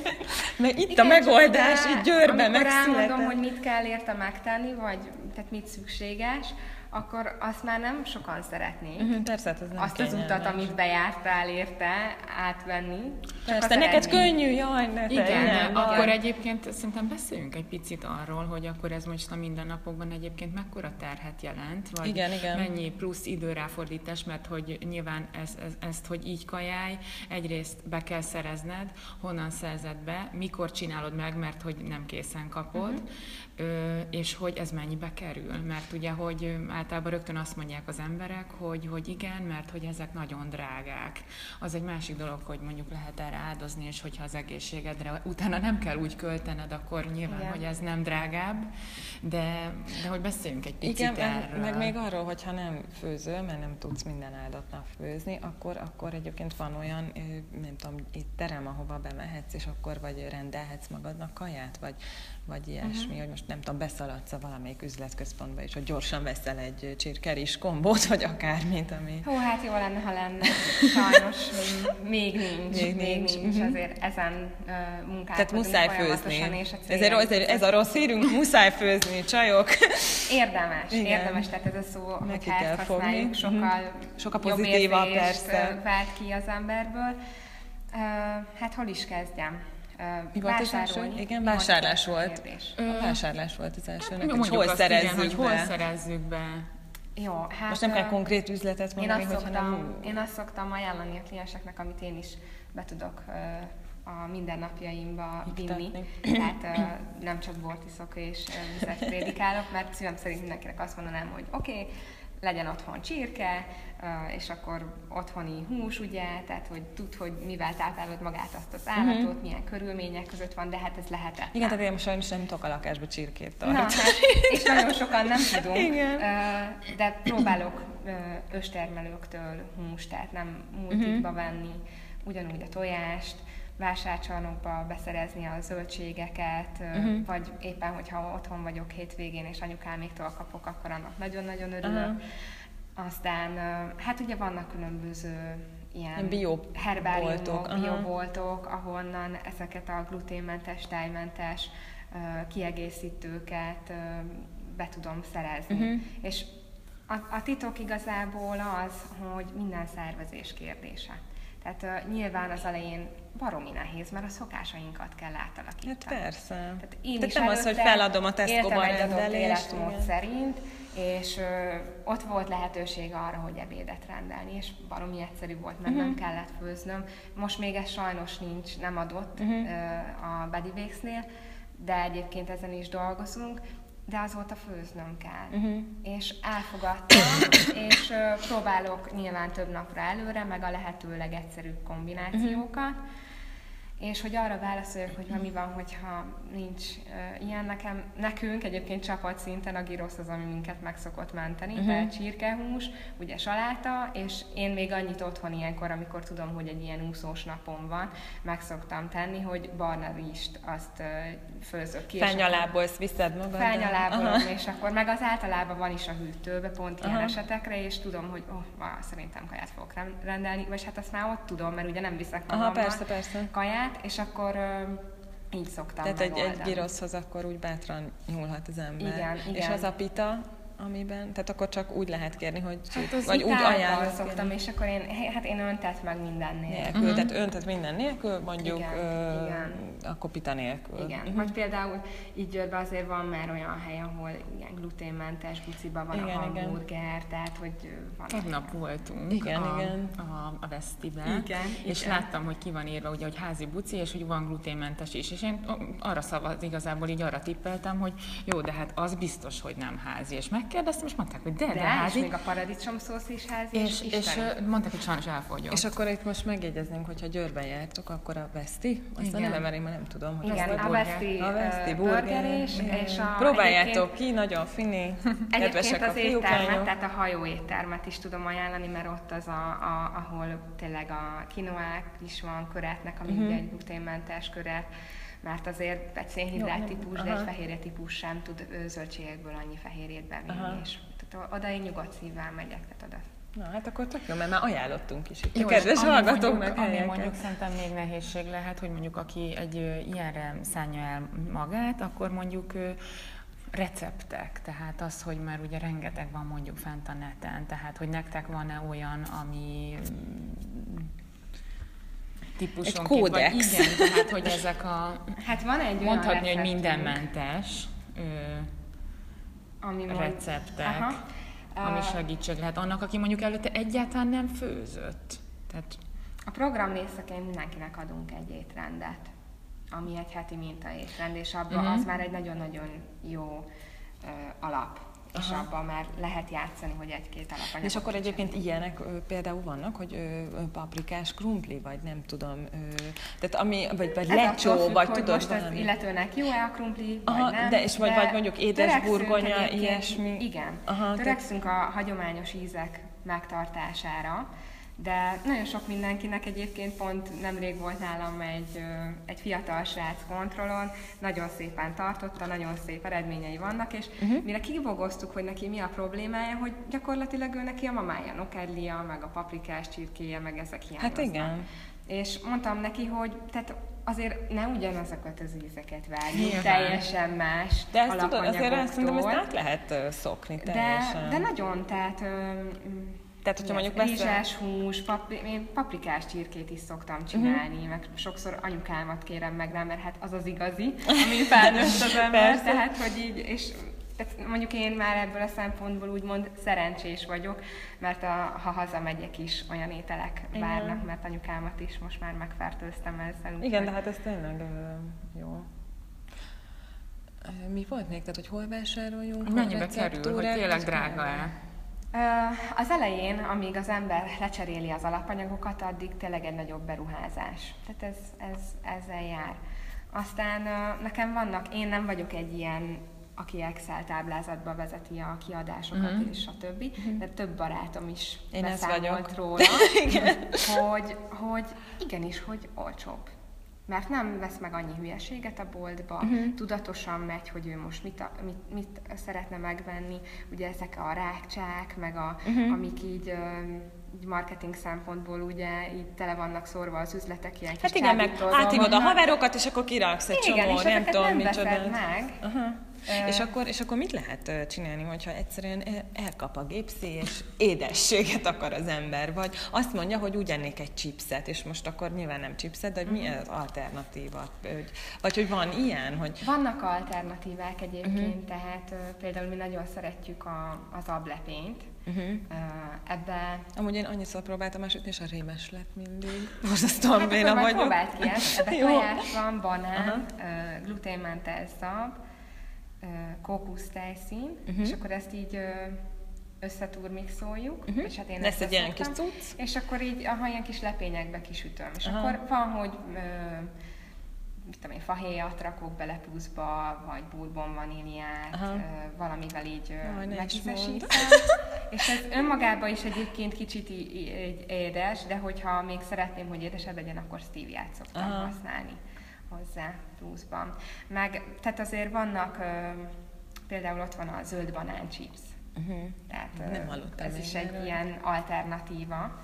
S1: mert itt Igen, a megoldás, itt Győrben megszületett.
S2: elmondom, hogy mit kell érte megtenni, vagy tehát mit szükséges, akkor azt már nem sokan szeretnék.
S1: Uh-huh, persze, hát
S2: az nem Azt az utat, amit bejártál érte, átvenni.
S1: Persze, neked könnyű, jaj, ne
S3: Igen, te, igen, akkor egyébként szerintem beszéljünk egy picit arról, hogy akkor ez most a mindennapokban egyébként mekkora terhet jelent, vagy
S1: igen, igen.
S3: mennyi plusz időráfordítás, mert hogy nyilván ez, ez, ezt, hogy így kajálj, egyrészt be kell szerezned, honnan szerzed be, mikor csinálod meg, mert hogy nem készen kapod, uh-huh és hogy ez mennyibe kerül. Mert ugye, hogy általában rögtön azt mondják az emberek, hogy, hogy igen, mert hogy ezek nagyon drágák. Az egy másik dolog, hogy mondjuk lehet erre áldozni, és hogyha az egészségedre utána nem kell úgy költened, akkor nyilván, igen. hogy ez nem drágább, de, de hogy beszéljünk egy picit igen, erről.
S1: meg még arról, hogyha nem főzöl, mert nem tudsz minden áldott nap főzni, akkor, akkor egyébként van olyan, nem tudom, itt terem, ahova bemehetsz, és akkor vagy rendelhetsz magadnak kaját, vagy, vagy ilyesmi, uh-huh. hogy most nem tudom, beszaladsz a valamelyik üzletközpontba, és hogy gyorsan veszel egy csirkeris kombót, vagy akármit, ami...
S2: Hó, hát jó lenne, ha lenne. Sajnos még nincs. Még, még nincs. nincs. Uh-huh. Azért ezen uh, munkálkodunk
S1: Tehát muszáj főzni. És a ezért, ezért, ez a rossz hírünk, muszáj főzni, csajok.
S2: Érdemes, Igen. érdemes, tehát ez a szó, Neki hogy kell fogni. sokkal, uh-huh.
S1: sokkal pozitívabb persze.
S2: vált ki az emberből. Uh, hát hol is kezdjem?
S1: Mi volt az első? Igen, vásárlás volt. A vásárlás volt az első. Hát, neked. hol szerezzük igen,
S3: be? Hol szerezzük be?
S2: Jó, hát...
S1: Most nem kell konkrét üzletet mondani,
S2: én azt, szoktam, nem... én azt szoktam ajánlani a klienseknek, amit én is be tudok a mindennapjaimba vinni. Tehát nem csak bort iszok és vizet prédikálok, mert szívem szerint mindenkinek azt mondanám, hogy oké, okay, legyen otthon csirke, és akkor otthoni hús, ugye, tehát hogy tud, hogy mivel táplálod magát azt az állatot, uh-huh. milyen körülmények között van, de hát ez lehetetlen.
S1: Igen, tehát én sajnos nem tudok a lakásba csirkét tartani.
S2: Na, hát, és nagyon sokan nem tudunk, Igen. de próbálok őstermelőktől húst, tehát nem multikba uh-huh. venni, ugyanúgy a tojást, vásárcsarnokba beszerezni a zöldségeket, uh-huh. vagy éppen, hogyha otthon vagyok hétvégén, és anyukáméktól kapok, akkor annak nagyon-nagyon örülök. Uh-huh. Aztán, hát ugye vannak különböző ilyen
S1: bio herbáriumok,
S2: bioboltok, ahonnan ezeket a gluténmentes, tejmentes kiegészítőket be tudom szerezni. Uh-huh. És a, a titok igazából az, hogy minden szervezés kérdése. Tehát uh, nyilván az elején baromi nehéz, mert a szokásainkat kell átalakítani.
S1: Hát persze.
S2: Tehát én
S1: Tehát is nem az, hogy feladom a Tesco-ban
S2: rendelést. szerint, és ö, ott volt lehetőség arra, hogy ebédet rendelni, és baromi egyszerű volt, mert uh-huh. nem kellett főznöm. Most még ez sajnos nincs, nem adott uh-huh. ö, a Bedivexnél, de egyébként ezen is dolgozunk, de azóta főznöm kell. Uh-huh. És elfogadtam, <coughs> és próbálok nyilván több napra előre, meg a lehető legegyszerűbb kombinációkat. Uh-huh és hogy arra válaszoljak, hogy mi van, hogyha nincs uh, ilyen nekem, nekünk egyébként csapat szinten a girosz az, ami minket meg szokott menteni, uh-huh. tehát csirkehús, ugye saláta, és én még annyit otthon ilyenkor, amikor tudom, hogy egy ilyen úszós napom van, meg szoktam tenni, hogy barna rizst azt uh, főzök ki.
S1: Fenyalábolsz, viszed magad?
S2: Fenyalábolom, és akkor meg az általában van is a hűtőbe, pont ilyen uh-huh. esetekre, és tudom, hogy oh, ma szerintem kaját fogok rendelni, vagy hát azt már ott tudom, mert ugye nem viszek magammal
S1: Aha, persze, persze.
S2: kaját, és akkor így szoktam
S1: Tehát egy, egy giroszhoz akkor úgy bátran nyúlhat az ember.
S2: Igen, igen.
S1: És az a pita, amiben, tehát akkor csak úgy lehet kérni, hogy
S2: hát az vagy úgy ajánlom. szoktam, és akkor én, hát én öntet meg minden nélkül.
S1: nélkül uh-huh. Tehát öntet minden nélkül, mondjuk igen, ö, igen. akkor pita nélkül.
S2: Igen, uh-huh. vagy például így Győrben azért van már olyan hely, ahol igen, gluténmentes buciba van igen, a hamburger, igen. tehát hogy van.
S3: Tegnap voltunk
S1: igen, a, igen.
S3: a, a Vesztiben, igen, és igen. láttam, hogy ki van írva, ugye, hogy házi buci, és hogy van gluténmentes is, és én arra szavaz, igazából így arra tippeltem, hogy jó, de hát az biztos, hogy nem házi, és megkérdeztem, és mondták, hogy de, de,
S2: de házi. És még a paradicsom szósz is házi,
S3: és, és, és mondták, hogy sajnos elfogyott.
S1: És akkor itt most megjegyeznénk, hogyha Győrben jártok, akkor a Veszti, azt Igen. a neve, mert én nem tudom,
S2: hogy Igen, a Veszti, a Veszti burger, és, és a,
S1: Próbáljátok ki, nagyon fini, <laughs>
S2: kedvesek a az éttermet, tehát a hajó éttermet is tudom ajánlani, mert ott az, a, a, ahol tényleg a kinoák is van köretnek, ami uh-huh. egy gluténmentes köret, mert azért egy szénhidrát típus, de egy fehérje típus sem tud zöldségekből annyi fehérjét bevinni, Aha. és tehát oda én nyugodt szívvel megyek, tehát oda.
S1: Na, hát akkor tök jó, mert már ajánlottunk is itt. Jó, a kedves hallgatóknak
S3: Ami mondjuk szerintem még nehézség lehet, hogy mondjuk aki egy ilyenre szánja el magát, akkor mondjuk receptek, tehát az, hogy már ugye rengeteg van mondjuk fent a neten, tehát hogy nektek van-e olyan, ami típusonként,
S1: egy kódex.
S3: Vagy igen, tehát hogy ezek a... <laughs>
S2: Hát van egy
S3: Mondhatni, hogy mindenmentes ö, ami receptek, Aha. ami segítség lehet annak, aki mondjuk előtte egyáltalán nem főzött. Tehát...
S2: A program részeként mindenkinek adunk egy étrendet, ami egy heti mintaétrend, és abban uh-huh. az már egy nagyon-nagyon jó uh, alap és Aha. abban már lehet játszani, hogy egy-két alapanyagot.
S1: És akkor egyébként ilyenek ö, például vannak, hogy ö, paprikás krumpli, vagy nem tudom, ö, tehát ami, vagy, vagy lecsó, vagy tudod
S2: most valami. az illetőnek jó-e a krumpli, Aha, vagy nem.
S1: De, és vagy, vagy mondjuk édes burgonya, ilyesmi.
S2: Igen. Aha, törekszünk te... a hagyományos ízek megtartására, de nagyon sok mindenkinek egyébként pont nemrég volt nálam egy, egy fiatal srác kontrollon, nagyon szépen tartotta, nagyon szép eredményei vannak, és uh-huh. mire kibogoztuk, hogy neki mi a problémája, hogy gyakorlatilag ő neki a mamája nokedlia, meg a paprikás csirkéje, meg ezek hiányoznak.
S1: Hát igen.
S2: És mondtam neki, hogy tehát azért ne ugyanazokat az ízeket várjuk, teljesen más
S1: De ezt tudod, azért azt szerintem ezt át lehet szokni teljesen.
S2: De, de nagyon, tehát
S1: tehát, hogyha mondjuk
S2: beszél... Rizsás hús, papri, én paprikás csirkét is szoktam csinálni, uh-huh. meg sokszor anyukámat kérem meg rá, mert hát az az igazi, <laughs> ami felnőtt az ember, tehát, hogy így, és tehát mondjuk én már ebből a szempontból úgymond szerencsés vagyok, mert a, ha hazamegyek is olyan ételek Igen. várnak, mert anyukámat is most már megfertőztem ezzel.
S1: Igen, úgy, de hát ez tényleg jó. Mi volt még? Tehát, hogy hol vásároljunk?
S3: Mennyibe kerül, hogy tényleg drága-e?
S2: Az elején, amíg az ember lecseréli az alapanyagokat, addig tényleg egy nagyobb beruházás. Tehát ez, ez, ezzel jár. Aztán nekem vannak, én nem vagyok egy ilyen, aki Excel táblázatba vezeti a kiadásokat mm-hmm. és a többi, mm-hmm. de több barátom is én beszámolt róla, <laughs> hogy, hogy igenis, hogy olcsóbb mert nem vesz meg annyi hülyeséget a boltba, uh-huh. tudatosan megy, hogy ő most mit, a, mit, mit szeretne megvenni, ugye ezek a rákcsák, meg a, uh-huh. amik így, így marketing szempontból ugye így tele vannak szórva az üzletek ilyen
S1: Hát igen, meg átívod a haverokat, és akkor kiraksz egy
S2: igen, csomó, és nem tudom, micsoda. meg.
S1: Uh-huh. És akkor, és akkor mit lehet csinálni, hogyha egyszerűen elkap a gépszi, és édességet akar az ember, vagy azt mondja, hogy úgy ennék egy chipset, és most akkor nyilván nem chipset, de hogy mi mhm. az alternatíva? Vagy, vagy hogy van ilyen, hogy...
S2: Vannak alternatívák egyébként, uh-huh. tehát például mi nagyon szeretjük a, az ablepényt, Uh-huh. Ebbe...
S1: Amúgy én annyiszor próbáltam másodni, és a rémes lett mindig. Azt hát béna
S2: vagyok. próbáld ki ezt. Ebbe <laughs> tojás van, banán, uh-huh. gluténmentes szab, kókusz tejszín, uh-huh. és akkor ezt így összeturmixoljuk, uh-huh. és hát én
S1: Lesz egy ilyen kis cucc.
S2: És akkor így, ha ilyen kis lepényekbe kisütöm. És uh-huh. akkor van, hogy ö, mit tudom én, fahéjat rakok bele pluszba, vagy bourbon vaníliát, ö, valamivel így megízesítem. és ez önmagában is egyébként kicsit így édes, de hogyha még szeretném, hogy édesebb legyen, akkor stevia szoktam uh-huh. használni hozzá pluszban. Meg, tehát azért vannak, ö, például ott van a zöld banán chips. Uh-huh. Tehát
S1: Nem
S2: ez is egy erről. ilyen alternatíva,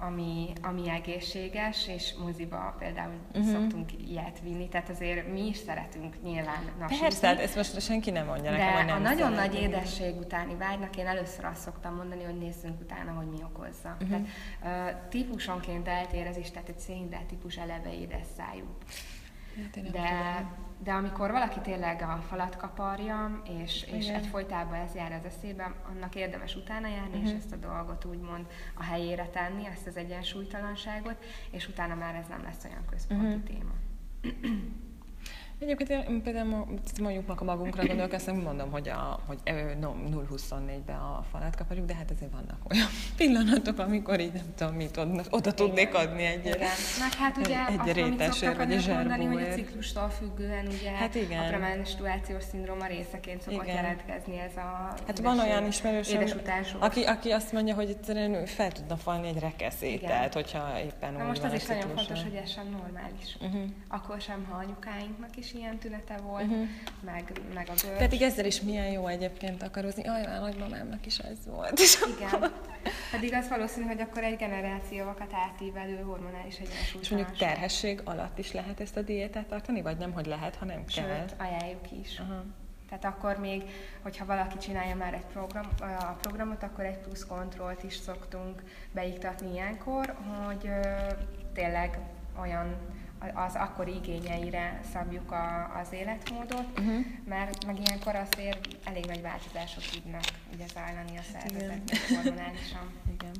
S2: ami, ami egészséges, és moziba például uh-huh. szoktunk ilyet vinni, tehát azért mi is szeretünk nyilván
S1: nasízni. Persze, hát ezt most senki nem mondja nekem,
S2: hogy nem a nagyon nagy édesség utáni vágynak én először azt szoktam mondani, hogy nézzünk utána, hogy mi okozza. Uh-huh. Tehát uh, típusonként eltér ez is, tehát egy szénhidrát típus eleve édes szájú. Hát de, de amikor valaki tényleg a falat kaparja, és, és egyfolytában ez jár az eszébe, annak érdemes utána járni, uh-huh. és ezt a dolgot úgymond a helyére tenni, ezt az egyensúlytalanságot, és utána már ez nem lesz olyan központi uh-huh. téma.
S1: Egyébként én például mondjuk magunkra gondolkoztam, mondom, hogy, a, hogy no, 0-24-ben a falát kaparjuk, de hát azért vannak olyan <laughs> pillanatok, amikor így nem tudom, mit oda, oda tudnék adni egy,
S2: igen. Meg hát ugye egy, egy rétesért, vagy egy mondani, hogy a ciklustól függően ugye hát igen. a premenstruációs szindróma részeként szokott igen. jelentkezni ez a
S1: Hát van olyan ismerős, aki, aki azt mondja, hogy egyszerűen fel tudna falni egy rekeszét, tehát hogyha éppen
S2: Na most az is nagyon fontos, hogy ez sem normális. Uh-huh. Akkor sem, ha anyukáinknak is is ilyen tünete volt, uh-huh. meg, meg a görcs.
S1: Pedig ezzel is milyen jó egyébként akarozni. Aj, a nagymamámnak is ez volt.
S2: Igen. Pedig az valószínű, hogy akkor egy generációkat átívelő hormonális egyensúly.
S1: És mondjuk terhesség alatt is lehet ezt a diétát tartani, vagy nem, hogy lehet, hanem
S2: Sőt,
S1: kell?
S2: ajánljuk is. Uh-huh. Tehát akkor még, hogyha valaki csinálja már egy program, a programot, akkor egy plusz kontrollt is szoktunk beiktatni ilyenkor, hogy ö, tényleg olyan az akkori igényeire szabjuk a, az életmódot, uh-huh. mert meg ilyenkor azért elég nagy változások tudnak ugye zajlani a szervezetben hormonálisan. Igen.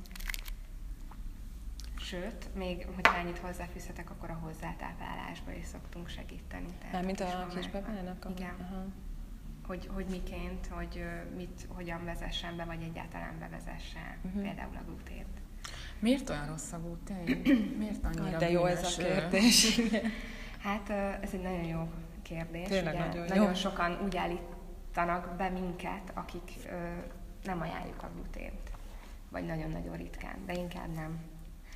S2: Sőt, még hogyha ennyit hozzáfűzhetek, akkor a hozzátáplálásba is szoktunk segíteni.
S1: Tehát mint a kisbabának?
S2: Igen. Aha. Hogy, hogy miként, hogy mit, hogyan vezessen be, vagy egyáltalán bevezesse uh-huh. például a glutént.
S3: Miért olyan rossz a glutén? Miért annyira
S1: De jó ez a kérdés. <laughs>
S2: hát ez egy nagyon jó kérdés. Tényleg Ugye, nagyon, nagyon jó. sokan úgy állítanak be minket, akik ö, nem ajánljuk a glutént. Vagy nagyon-nagyon ritkán, de inkább nem.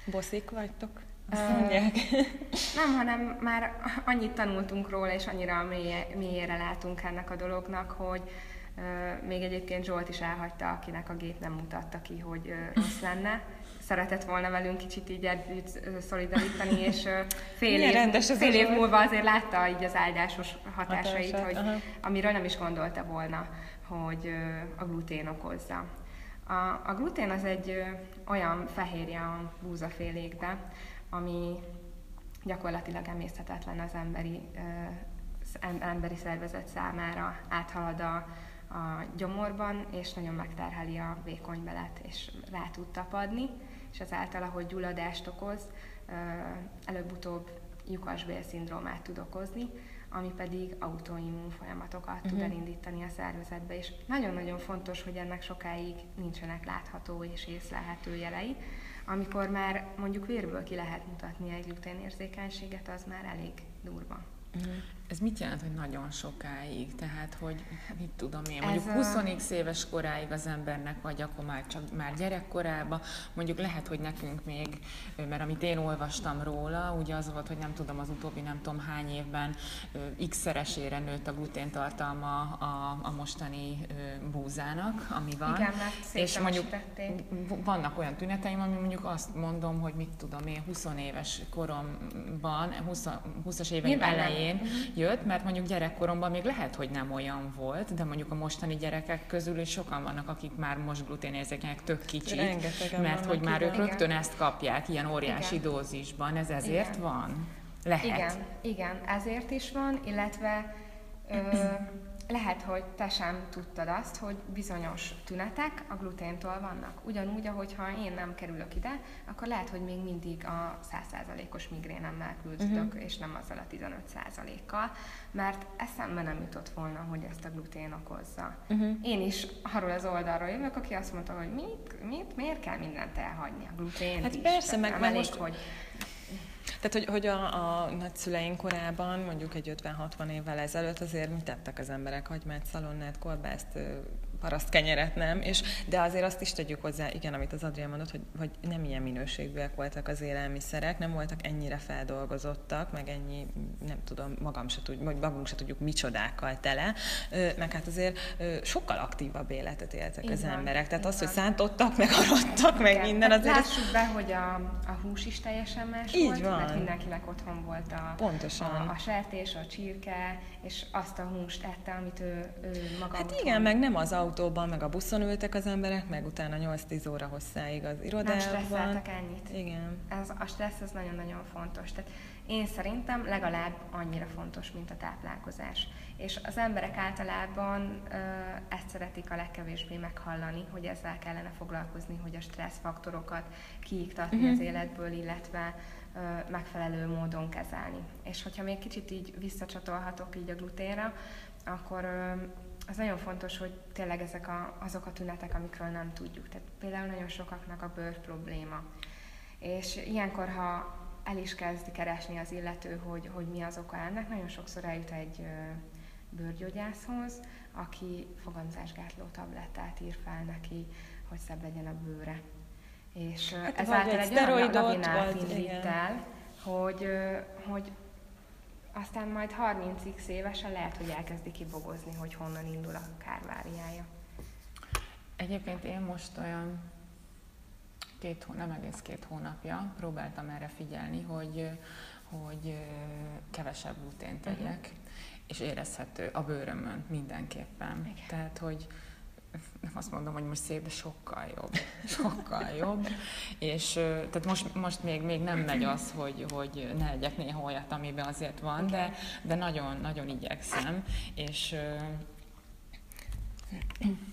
S1: Boszik vagytok? <laughs>
S2: nem, hanem már annyit tanultunk róla, és annyira mélyére látunk ennek a dolognak, hogy uh, még egyébként Zsolt is elhagyta, akinek a gép nem mutatta ki, hogy uh, rossz lenne, szeretett volna velünk kicsit így együtt szolidarítani, és fél év, rendes fél év múlva azért látta így az áldásos hatásait, Hatását, hogy, amiről nem is gondolta volna, hogy a glutén okozza. A, a glutén az egy olyan fehérje a búzafélékbe, ami gyakorlatilag emészthetetlen az emberi, emberi szervezet számára, áthalad a, a gyomorban, és nagyon megterheli a vékony belet, és rá tud tapadni és ezáltal, ahogy gyulladást okoz, előbb-utóbb lyukasbél-szindrómát tud okozni, ami pedig autoimmun folyamatokat uh-huh. tud mhm. elindítani a szervezetbe, és nagyon-nagyon fontos, hogy ennek sokáig nincsenek látható és észlelhető jelei. Amikor már mondjuk vérből ki lehet mutatni egy gluténérzékenységet, az már elég durva.
S3: Uh-huh. Ez mit jelent, hogy nagyon sokáig? Tehát, hogy mit tudom én, mondjuk 20 a... éves koráig az embernek, vagy akkor már csak már gyerekkorában, mondjuk lehet, hogy nekünk még, mert amit én olvastam róla, ugye az volt, hogy nem tudom, az utóbbi nem tudom hány évben x-szeresére nőtt a gluténtartalma a, a mostani búzának, ami van.
S2: Igen,
S3: és mondjuk vannak olyan tüneteim, ami mondjuk azt mondom, hogy mit tudom én, 20 éves koromban, 20, 20-as éveim elején, nem jött, mert mondjuk gyerekkoromban még lehet, hogy nem olyan volt, de mondjuk a mostani gyerekek közül is sokan vannak, akik már most gluténérzékenyek tök kicsit, Rengetegen mert hogy már ők rögtön ezt kapják ilyen óriási igen. dózisban. Ez ezért igen. van? Lehet.
S2: Igen, igen, ezért is van, illetve ö, lehet, hogy te sem tudtad azt, hogy bizonyos tünetek a gluténtól vannak. Ugyanúgy, ahogy ha én nem kerülök ide, akkor lehet, hogy még mindig a 100%-os migrénemmel küzdök, uh-huh. és nem azzal a 15%-kal, mert eszembe nem jutott volna, hogy ezt a glutén okozza. Uh-huh. Én is arról az oldalról jövök, aki azt mondta, hogy mit, mit miért kell mindent elhagyni, a glutén
S1: Hát
S2: is.
S1: persze, meg, meg most, hogy tehát, hogy, hogy a, a nagyszüleink korában, mondjuk egy 50-60 évvel ezelőtt azért mit tettek az emberek? Hagymát, szalonnát, kolbászt, paraszt kenyeret nem, és, de azért azt is tegyük hozzá, igen, amit az Adrián mondott, hogy, hogy nem ilyen minőségűek voltak az élelmiszerek, nem voltak ennyire feldolgozottak, meg ennyi, nem tudom, magam se tud, vagy magunk se tudjuk micsodákkal tele, meg hát azért sokkal aktívabb életet éltek az emberek. Tehát az, hogy szántottak, meg arattak, meg minden
S2: azért... Lássuk be, hogy a, a hús is teljesen más Így volt, van. mert mindenkinek otthon volt a, Pontosan. a, a sertés, a csirke, és azt a húst ette, amit ő, ő maga
S1: Hát igen, meg nem az autóban, meg a buszon ültek az emberek, meg utána 8-10 óra hosszáig az irodában. Nem
S2: stresszeltek ennyit.
S1: Igen.
S2: Ez, a stressz az nagyon-nagyon fontos. Tehát én szerintem legalább annyira fontos, mint a táplálkozás. És az emberek általában ö, ezt szeretik a legkevésbé meghallani, hogy ezzel kellene foglalkozni, hogy a stressz faktorokat kiiktatni uh-huh. az életből, illetve megfelelő módon kezelni. És hogyha még kicsit így visszacsatolhatok így a gluténra, akkor az nagyon fontos, hogy tényleg ezek a, azok a tünetek, amikről nem tudjuk. Tehát például nagyon sokaknak a bőr probléma. És ilyenkor, ha el is kezdi keresni az illető, hogy, hogy mi az oka ennek, nagyon sokszor eljut egy bőrgyógyászhoz, aki fogamzásgátló tablettát ír fel neki, hogy szebb legyen a bőre. És hát ezáltal egy, egy olyan lavinát indít el, hogy, hogy aztán majd 30x évesen lehet, hogy elkezdi kibogozni, hogy honnan indul a kárváriája.
S3: Egyébként én most olyan két, nem egész két hónapja próbáltam erre figyelni, hogy, hogy kevesebb glutén tegyek, uh-huh. és érezhető a bőrömön mindenképpen. Igen. Tehát, hogy nem azt mondom, hogy most szép, de sokkal jobb. Sokkal jobb. És tehát most, most még, még nem megy az, hogy, hogy ne egyek néha olyat, amiben azért van, de, de nagyon, nagyon igyekszem. És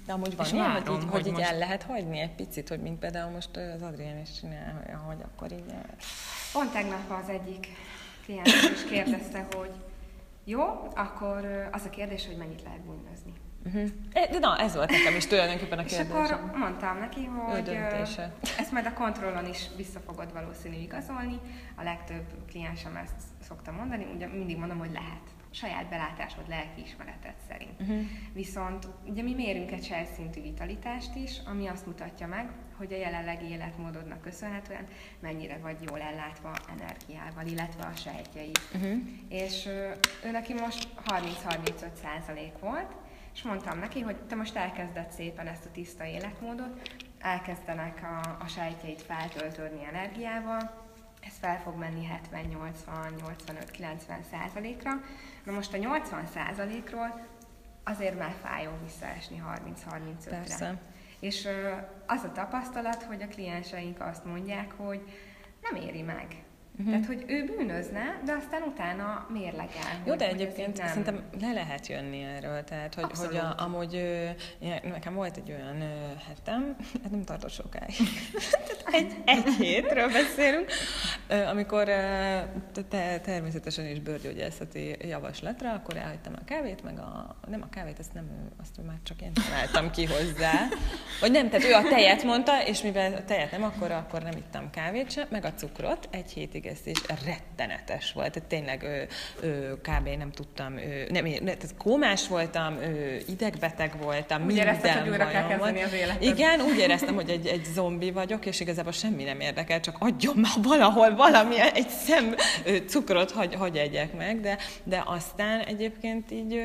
S1: de amúgy van ilyen, várom, hogy, így, hogy, hogy most... el lehet hagyni egy picit, hogy mint például most az Adrián is csinál, hogy akkor így...
S2: Pont tegnap az egyik kliens is kérdezte, hogy jó, akkor az a kérdés, hogy mennyit lehet bújnozni.
S1: Uh-huh. De na, ez volt nekem is tulajdonképpen a kérdésem.
S2: És akkor mondtam neki, hogy ezt majd a kontrollon is vissza fogod valószínű igazolni. A legtöbb kliensem ezt szokta mondani, ugye mindig mondom, hogy lehet saját belátásod, lelkiismereted szerint. Uh-huh. Viszont ugye mi mérünk egy sejtszintű vitalitást is, ami azt mutatja meg, hogy a jelenlegi életmódodnak köszönhetően mennyire vagy jól ellátva energiával, illetve a sejtjei. Uh-huh. És ő neki most 30-35 százalék volt, és mondtam neki, hogy te most elkezded szépen ezt a tiszta életmódot, elkezdenek a, a sejtjeid feltöltődni energiával, ez fel fog menni 70, 80, 85, 90 százalékra. Na most a 80 százalékról azért már fájó visszaesni 30-35-re. Persze. És az a tapasztalat, hogy a klienseink azt mondják, hogy nem éri meg. Uh-huh. Tehát, hogy ő bűnözne, de aztán utána mérlegel.
S1: Jó, de egyébként nem... szerintem le lehet jönni erről. Tehát, hogy, hogy a, amúgy nekem volt egy olyan hetem, hát nem tartott sokáig, <laughs> egy, egy hétről beszélünk, amikor te, természetesen is bőrgyógyászati javaslatra, akkor elhagytam a kávét, meg a, nem a kávét, ezt nem azt már csak én találtam ki hozzá. Vagy nem, tehát ő a tejet mondta, és mivel a tejet nem, akkor, akkor nem ittam kávét sem, meg a cukrot, egy hétig és rettenetes volt. Tehát tényleg ő, ő, kb. nem tudtam, ő, nem, tehát kómás voltam, ő, idegbeteg voltam,
S2: úgy érezted, hogy újra kell kezdeni az életet.
S1: Igen, úgy éreztem, hogy egy, egy zombi vagyok, és igazából semmi nem érdekel, csak adjon már valahol valami, egy szem cukrot, hogy, hogy egyek meg, de, de aztán egyébként így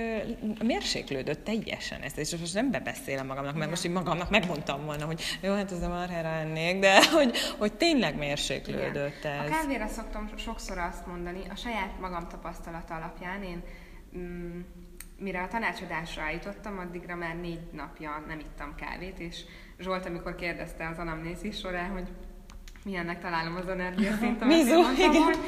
S1: mérséklődött teljesen ezt, és most nem bebeszélem magamnak, mert most így magamnak megmondtam volna, hogy jó, hát ez a marhára ennék, de hogy, hogy tényleg mérséklődött Igen. ez.
S2: A kávéra szoktam sokszor azt mondani, a saját magam tapasztalata alapján én mm, mire a tanácsadásra állítottam, addigra már négy napja nem ittam kávét, és Zsolt, amikor kérdezte az anamnézis során, hogy milyennek találom az energiaszintemet, <laughs>
S1: Mizu, igen. hogy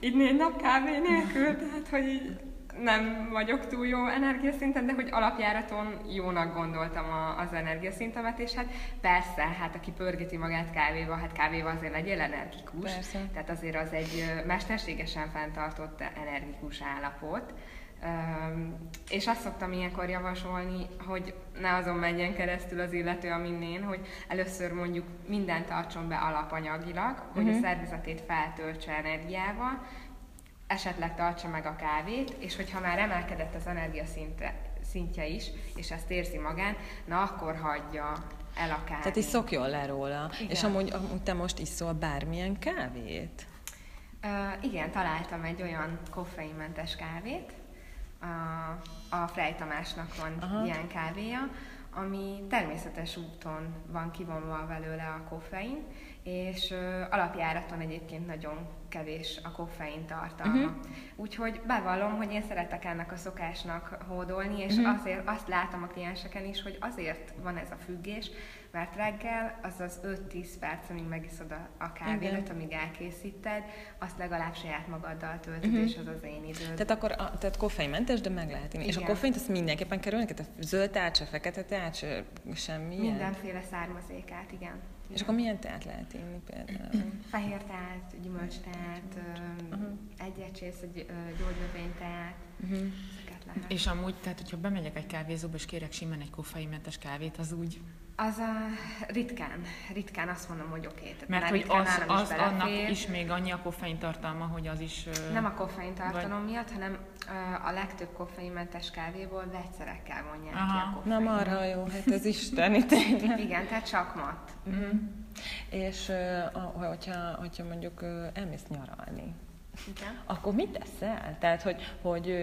S2: így négy nap kávé nélkül, tehát hogy így nem vagyok túl jó energiaszinten, de hogy alapjáraton jónak gondoltam a, az energiaszintemet, és hát persze, hát aki pörgeti magát kávéval, hát kávéval azért legyél energikus. Persze. Tehát azért az egy mesterségesen fenntartott energikus állapot. Um, és azt szoktam ilyenkor javasolni, hogy ne azon menjen keresztül az illető, amin én, hogy először mondjuk mindent tartson be alapanyagilag, hogy uh-huh. a mhm. szervezetét feltöltse energiával, esetleg tartsa meg a kávét, és hogyha már emelkedett az energiaszinte szintje is, és ezt érzi magán, na akkor hagyja el a kávét.
S1: Tehát is szokjon le róla. Igen. És amúgy, amúgy te most iszol bármilyen kávét?
S2: Uh, igen, találtam egy olyan koffeinmentes kávét, a, a Frey Tamásnak van Aha. ilyen kávéja, ami természetes úton van kivonva belőle a koffein, és ö, alapjáraton egyébként nagyon kevés a koffein tartalma. Uh-huh. Úgyhogy bevallom, hogy én szeretek ennek a szokásnak hódolni, és uh-huh. azért azt látom a klienseken is, hogy azért van ez a függés, mert reggel az az 5-10 perc, amíg megiszod a, a kávédat, amíg elkészíted, azt legalább saját magaddal töltöd, uh-huh. és az az én időd.
S1: Tehát akkor a, tehát koffeinmentes, de meg lehet inni. Igen. És a koffeint azt mindenképpen kerülni? Tehát a zöld tárcsa, fekete tárcsa, semmi
S2: Mindenféle származékát, igen.
S1: És akkor milyen teát lehet inni például?
S2: Fehér teát, gyümölcsteát, uh-huh. egyecsész, egy gyógynövényteát, uh-huh.
S3: És amúgy, tehát hogyha bemegyek egy kávézóba, és kérek simán egy koffeinmentes kávét, az úgy
S2: az a ritkán, ritkán azt mondom, hogy oké. Okay.
S3: Mert hogy az, az is annak is még annyi a koffein tartalma, hogy az is...
S2: Nem a koffein tartalom vagy... miatt, hanem a legtöbb koffeinmentes kávéból vegyszerekkel vonják Aha. ki a koffein.
S1: Na marha jó, hát ez isteni tényleg. <laughs>
S2: Igen, tehát csak mat.
S1: Uh-huh. És hogyha, hogyha mondjuk elmész nyaralni, igen. akkor mit teszel? Tehát, hogy, hogy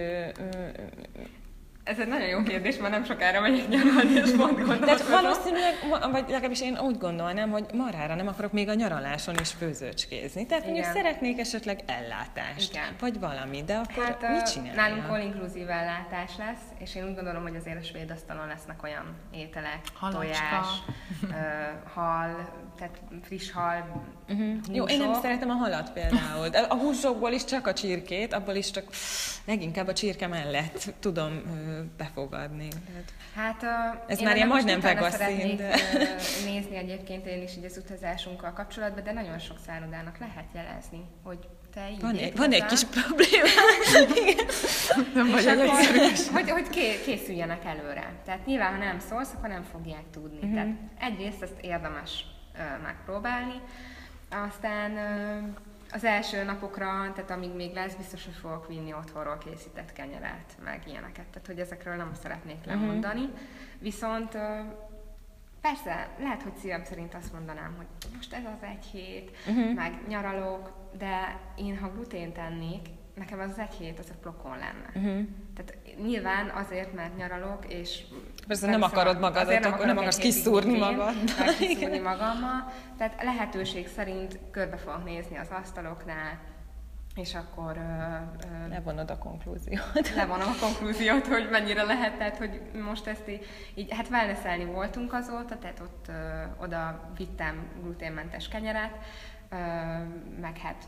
S2: ez egy nagyon jó kérdés, mert nem sokára megyek nyaralni, és pont gondolkodom.
S1: Tehát valószínűleg, vagy legalábbis én úgy gondolnám, hogy marára nem akarok még a nyaraláson is főzőcskézni. Tehát Igen. mondjuk szeretnék esetleg ellátást, Igen. vagy valami, de akkor hát, mit csinálja?
S2: Nálunk all inkluzív ellátás lesz, és én úgy gondolom, hogy azért a svéd asztalon lesznek olyan ételek, Halacska. tojás, hal, tehát friss hal,
S1: uh-huh. Jó, én nem szeretem a halat például. De a húsokból is csak a csirkét, abból is csak leginkább a csirke mellett tudom befogadni.
S2: Hát ez
S1: már ilyen majdnem vegaszín. De...
S2: nézni egyébként én is így az utazásunkkal kapcsolatban, de nagyon sok szállodának lehet jelezni, hogy te így
S1: van, egy, van egy kis probléma. <laughs>
S2: nem vagy hogy, hogy készüljenek előre. Tehát nyilván, ha nem szólsz, akkor nem fogják tudni. Uh-huh. Tehát egyrészt ezt érdemes uh, megpróbálni, aztán az első napokra, tehát amíg még lesz, biztos, hogy fogok vinni otthonról készített kenyeret, meg ilyeneket. Tehát, hogy ezekről nem szeretnék mhm. lemondani. Uh-huh. Viszont persze, lehet, hogy szívem szerint azt mondanám, hogy most ez az egy hét, uh-huh. meg nyaralok, de én, ha glutént ennék, nekem az egy hét, az a plokon lenne. Uh-huh. Nyilván azért, mert nyaralok, és...
S1: Persze nem akarod magadat, akkor nem akarsz kiszúrni magad. <laughs>
S2: kiszúrni magammal. Tehát lehetőség szerint körbe fogok nézni az asztaloknál, és akkor...
S1: Uh, levonod a konklúziót. <laughs>
S2: Levonom a konklúziót, hogy mennyire lehet, tehát hogy most ezt így, így hát wellnesselni voltunk azóta, tehát ott uh, oda vittem gluténmentes kenyeret, uh, meg hát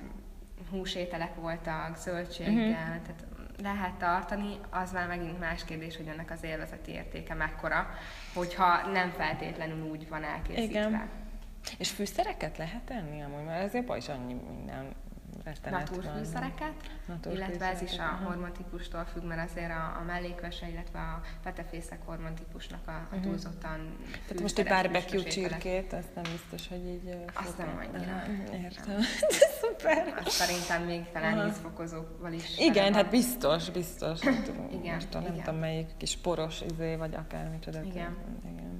S2: húsételek voltak, zöldséggel, uh-huh. tehát lehet tartani, az már megint más kérdés, hogy ennek az élvezeti értéke mekkora, hogyha nem feltétlenül úgy van elkészítve. Igen.
S1: És fűszereket lehet enni amúgy, mert azért is annyi minden
S2: naturfűszereket, illetve ez is a hormontípustól függ, mert azért a, a mellékvese, illetve a petefészek hormontípusnak a, a mhm. túlzottan
S1: Tehát most egy barbecue csirkét, azt nem biztos, hogy így...
S2: Azt nem annyira.
S1: Értem. <laughs> Szuper.
S2: Azt szerintem még talán ízfokozóval is.
S1: Igen, hát biztos, biztos. igen, most nem tudom melyik kis poros izé, vagy akármicsoda.
S2: Igen.
S1: igen.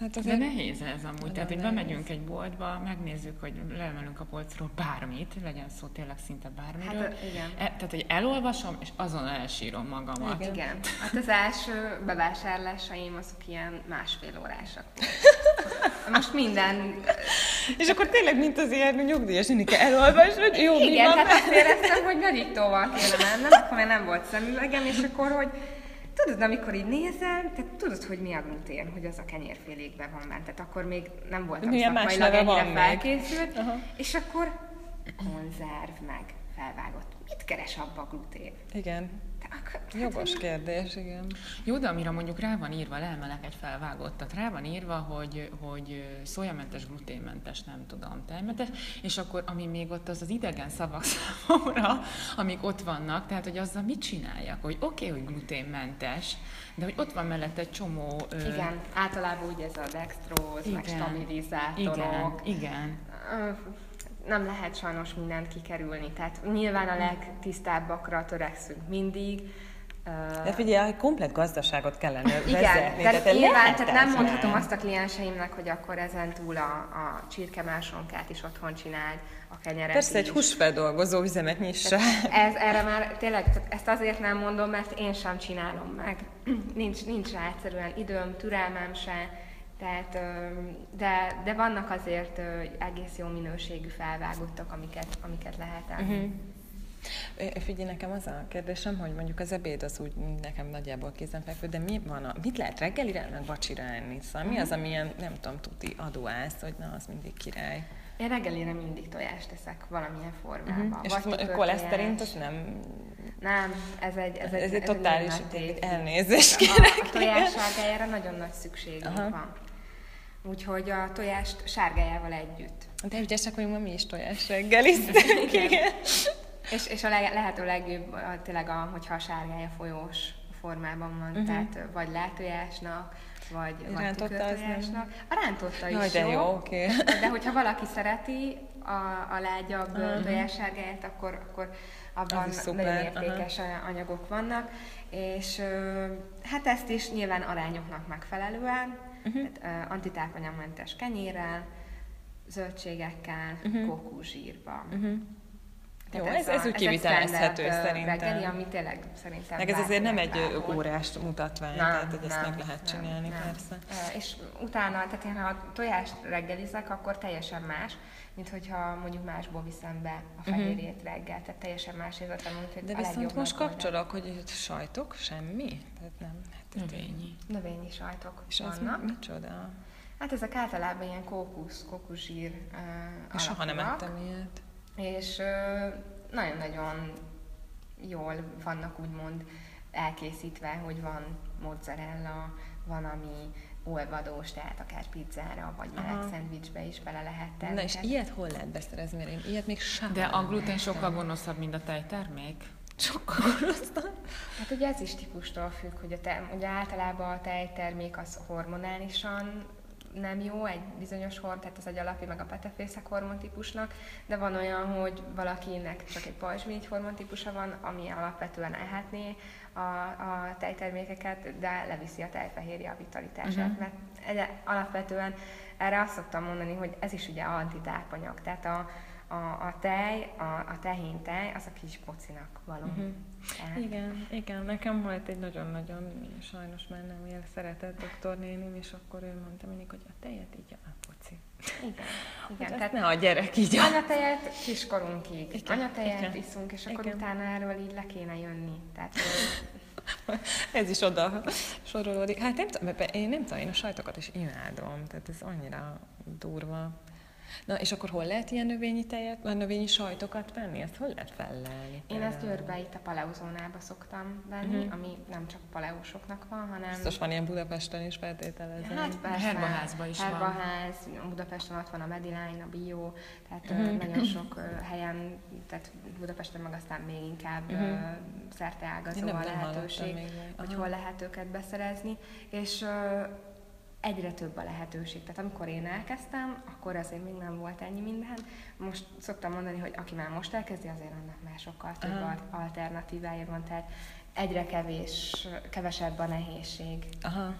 S3: Hát azért De nehéz ez amúgy. Tehát, hogy bemegyünk egy boltba, megnézzük, hogy leemelünk a polcról bármit, legyen szó tényleg szinte bármiről. Hát, igen. E, tehát, hogy elolvasom, és azon elsírom magamat.
S2: Igen. igen. <laughs> Hát az első bevásárlásaim azok ilyen másfél órásak <laughs> Most minden...
S1: És akkor tényleg, mint az ilyen nyugdíjas kell elolvas, hogy jó,
S2: Igen, mi van hát azt éreztem, hogy nagyítóval kéne mennem, akkor már nem volt szemüvegem, és akkor, hogy Tudod, amikor így nézel, tehát tudod, hogy mi a glutén, hogy az a kenyérfélékben van bent. Tehát akkor még nem voltam Milyen szakmailag ennyire felkészült. És akkor konzerv meg felvágott. Mit keres abba a glutén?
S1: Igen. Hát, Jogos kérdés, igen.
S3: Jó, de amire mondjuk rá van írva, leemelek egy felvágottat, rá van írva, hogy, hogy szójamentes, gluténmentes, nem tudom, tejmentes, és akkor ami még ott az az idegen szavak <laughs> számomra, amik ott vannak, tehát hogy azzal mit csináljak, hogy oké, okay, hogy gluténmentes, de hogy ott van mellett egy csomó...
S2: Igen, ö... általában ugye ez a dextróz, meg stabilizátorok.
S3: Igen, igen
S2: nem lehet sajnos mindent kikerülni. Tehát nyilván a legtisztábbakra törekszünk mindig,
S1: De figyelj, komplet gazdaságot kellene
S2: Igen,
S1: vezetni.
S2: de
S1: tehát
S2: nyilván tehát nem mondhatom azt a klienseimnek, hogy akkor ezen túl a, a csirkemásonkát is otthon csináld, a kenyeret
S1: Persze egy
S2: is.
S1: húsfeldolgozó üzemet nyissa.
S2: Ez, erre már tényleg, ezt azért nem mondom, mert én sem csinálom meg. <clears throat> Nincs, nincs rá egyszerűen időm, türelmem se. Tehát, de, de vannak azért egész jó minőségű felvágottak, amiket, amiket lehet enni.
S1: Mhm. Ö, Figyelj, nekem az a kérdésem, hogy mondjuk az ebéd az úgy nekem nagyjából kézenfekvő, de mi van a, mit lehet reggelire, meg vacsira enni? Szóval mi az, amilyen, nem tudom, tuti adóász, hogy na, az mindig király.
S2: Én reggelire mindig tojást teszek valamilyen formában.
S1: Uh-huh. És
S2: tükörtojás.
S1: koleszterint az nem...
S2: Nem, ez egy, ez egy,
S1: Ez egy totális elnézést
S2: A,
S1: kérek.
S2: a tojás sárgájára nagyon nagy szükségünk
S1: Aha.
S2: van. Úgyhogy a tojást sárgájával együtt.
S1: De ügyesek vagyunk, ma mi is tojás reggeliztünk. Igen.
S2: És, és a le, lehető legjobb a, tényleg, a, hogyha a sárgája folyós formában van, uh-huh. tehát vagy látójásnak, vagy, vagy tükörtojásnak. A rántotta is
S1: Jaj, de jó, oké.
S2: De hogyha valaki szereti a, a lágyabb uh-huh. tojássárgáját, akkor, akkor abban nagyon értékes anyagok vannak. És hát ezt is nyilván arányoknak megfelelően, uh-huh. tehát, ö, antitápanyagmentes kenyérrel, zöldségekkel, uh-huh. kókuszsírban.
S1: Uh-huh. Jó, ez, ez,
S2: a-
S1: úgy kivitelezhető szerintem.
S2: Reggeli, ami tényleg szerintem
S1: Meg ez azért nem egy órás mutatvány,
S2: Nem,
S1: tehát hogy ezt
S2: nem,
S1: meg lehet
S2: nem,
S1: csinálni,
S2: nem.
S1: persze.
S2: Ö, És utána, tehát én ha a tojást reggelizek, akkor teljesen más, mint hogyha mondjuk másból viszem be a fehérjét reggel, tehát teljesen más érzete, mint hogy
S1: Mhm. De viszont most kapcsolok, hogy sajtok, semmi? Tehát nem. Hát,
S3: Növényi.
S2: Növényi sajtok
S1: és ez
S2: vannak.
S1: mi, micsoda?
S2: Hát ezek általában ilyen kókusz, kókuszsír uh,
S1: Én soha nem ettem ilyet.
S2: és ö, nagyon-nagyon jól vannak úgymond elkészítve, hogy van mozzarella, van ami olvadós, tehát akár pizzára, vagy meleg
S1: Aha.
S2: szendvicsbe is bele lehet tenni.
S1: Na és
S2: Tehát
S1: ilyet hol lehet beszerezni, mert én ilyet még sem
S3: De a glutén sokkal gonoszabb, mint a tejtermék.
S1: Sokkal gonosztabb.
S2: Hát ugye ez is típustól függ, hogy a te, ugye általában a tejtermék az hormonálisan nem jó, egy bizonyos hormon, tehát ez egy alapi, meg a petefészek hormontípusnak, de van olyan, hogy valakinek csak egy pajzsmirigy hormontípusa van, ami alapvetően ehetné a, a tejtermékeket, de leviszi a tejfehérje a vitalitását, uh-huh. mert egy, alapvetően erre azt szoktam mondani, hogy ez is ugye antitápanyag, tehát a, a, a tej, a, a tehén tej, az a kis pocinak való. Tehát-
S1: Igen, igen, nekem volt egy nagyon-nagyon, sajnos már nem él, szeretett doktornénim, és akkor ő mondta mindig, hogy a tejet így a poci.
S2: Igen, igen. Tehát
S1: ne a gyerek így a...
S2: anyatejet kiskorunkig,
S1: Igen,
S2: anyatejet
S1: igen.
S2: iszunk, és akkor
S1: Igen.
S2: utána erről így le kéne jönni. Tehát
S1: Ez is oda sorolódik. Hát nem tudom, én nem tudom, én a sajtokat is imádom, tehát ez annyira durva. Na, és akkor hol lehet ilyen növényi tejet, vagy növényi sajtokat venni? Ezt hol lehet fellelni?
S2: én ezt? Győrbe itt a paleozónába szoktam venni, uh-huh. ami nem csak paleósoknak van, hanem...
S1: Biztos van ilyen Budapesten is feltételezem.
S2: Hát persze.
S3: Herbaházban is van.
S2: Herbaház, Budapesten ott van a Mediline, a Bio, tehát uh-huh. nagyon sok helyen, tehát Budapesten meg aztán még inkább uh-huh. szerteágazó a lehetőség, hogy hol lehet őket beszerezni, és ö, egyre több a lehetőség. Tehát amikor én elkezdtem, akkor azért még nem volt ennyi minden. Most szoktam mondani, hogy aki már most elkezdi, azért annak már sokkal több
S1: Aha.
S2: al- alternatívája van, tehát egyre kevés, kevesebb a nehézség.
S1: Aha.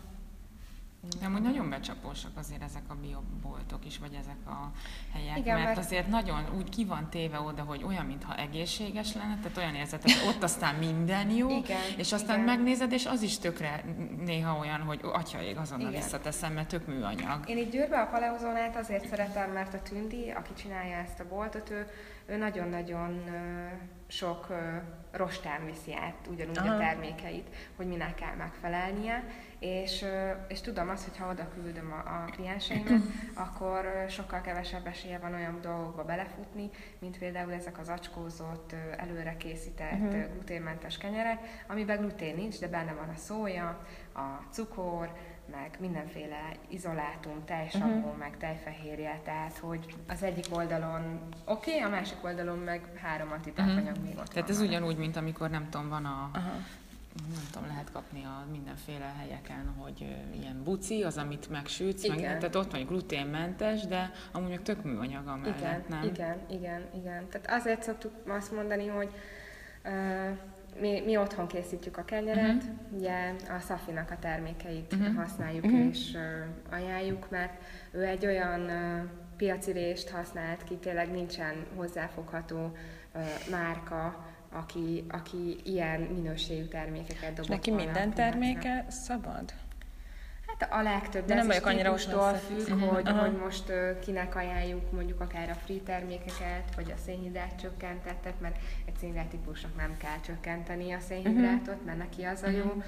S3: De amúgy nagyon becsapósak azért ezek a bioboltok is, vagy ezek a helyek,
S2: Igen,
S3: mert,
S2: mert-
S3: azért nagyon úgy ki van téve oda, hogy olyan, mintha egészséges lenne, tehát olyan érzed, hogy ott aztán minden jó,
S2: Igen,
S3: és aztán
S2: igen.
S3: megnézed, és az is tökre néha olyan, hogy atyaég, azonnal
S2: Igen.
S3: visszateszem, mert tök műanyag.
S2: Én itt Győrbe a paleozónát azért szeretem, mert a Tündi, aki csinálja ezt a boltot, ő, ő nagyon-nagyon sok rostán viszi át ugyanúgy
S1: Aha.
S2: a termékeit, hogy minek kell megfelelnie, és, és tudom azt, hogy ha oda küldöm a, a klienseimet, <clears throat> akkor sokkal kevesebb esélye van olyan dolgokba belefutni, mint például ezek az acskózott, előre készített
S1: Mhm.
S2: uh-huh. gluténmentes kenyerek, amiben glutén nincs, de benne van a szója, a cukor, meg mindenféle izolátum, tejsavó,
S1: Mhm.
S2: uh-huh. meg tejfehérje, tehát hogy az egyik oldalon oké, okay, a másik oldalon meg három antitápanyag uh-huh. még ott
S3: Tehát
S2: van
S3: ez
S2: vele.
S3: ugyanúgy, mint amikor nem tudom, van a
S1: Aha.
S3: Nem tudom, lehet kapni a mindenféle helyeken, hogy ilyen buci, az, amit megsütsz, meg, tehát ott van, gluténmentes, de amúgy meg tök műanyag a mellett,
S2: Igen,
S3: nem?
S2: igen, igen, igen. Tehát azért szoktuk azt mondani, hogy uh, mi, mi otthon készítjük a kenyeret, uh-huh. ugye a Szafinak a termékeit uh-huh. használjuk uh-huh. és uh, ajánljuk, mert ő egy olyan uh, piaci rést használt ki, tényleg nincsen hozzáfogható uh, márka, aki, aki ilyen minőségű termékeket dobott.
S1: Neki minden terméke szabad?
S2: A legtöbb, de, de nem vagyok annyira függ, uh-huh. hogy, hogy most uh, kinek ajánljuk mondjuk akár a free termékeket, vagy a szénhidrát csökkentettet, mert egy szénhidrát típusnak nem kell csökkenteni a szénhidrátot, uh-huh. mert neki az a jó, uh-huh.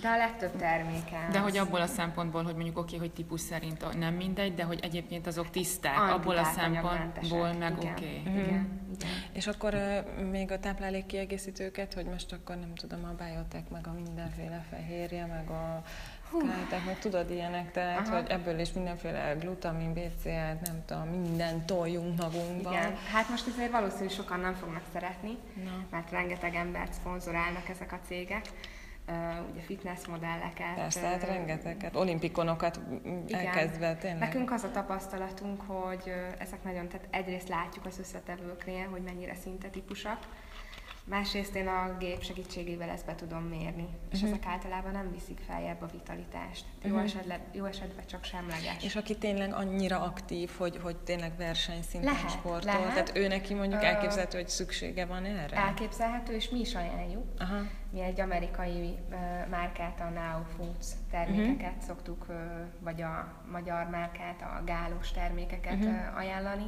S2: de a legtöbb terméken.
S3: De hogy abból a szempontból, hogy mondjuk oké, okay, hogy típus szerint nem mindegy, de hogy egyébként azok tiszták, abból a szempontból meg oké. Okay.
S1: Uh-huh. Igen. Igen. És akkor uh, még a táplálék kiegészítőket, hogy most akkor nem tudom, a biotek, meg a mindenféle fehérje, meg a tehát meg tudod ilyenek, tehát Aha. hogy ebből is mindenféle glutamin, BCA, nem tudom, minden toljunk magunkba.
S2: Igen, hát most azért valószínűleg sokan nem fognak szeretni, Na. mert rengeteg embert szponzorálnak ezek a cégek. Uh, ugye fitness modelleket.
S1: Persze, hát rengeteget, olimpikonokat igen. elkezdve tényleg.
S2: Nekünk az a tapasztalatunk, hogy ezek nagyon, tehát egyrészt látjuk az összetevőknél, hogy mennyire szintetikusak, Másrészt én a gép segítségével ezt be tudom mérni, és uh-huh. ezek általában nem viszik feljebb a vitalitást. Jó, uh-huh. esetlen, jó esetben csak semleges.
S1: És aki tényleg annyira aktív, hogy, hogy tényleg versenyszinten lehet, sportol, lehet. tehát ő neki mondjuk elképzelhető, hogy szüksége van erre?
S2: Elképzelhető, és mi is ajánljuk. Aha. Mi egy amerikai uh, márkát, a Now Foods termékeket uh-huh. szoktuk, uh, vagy a magyar márkát, a gálos termékeket uh-huh. uh, ajánlani.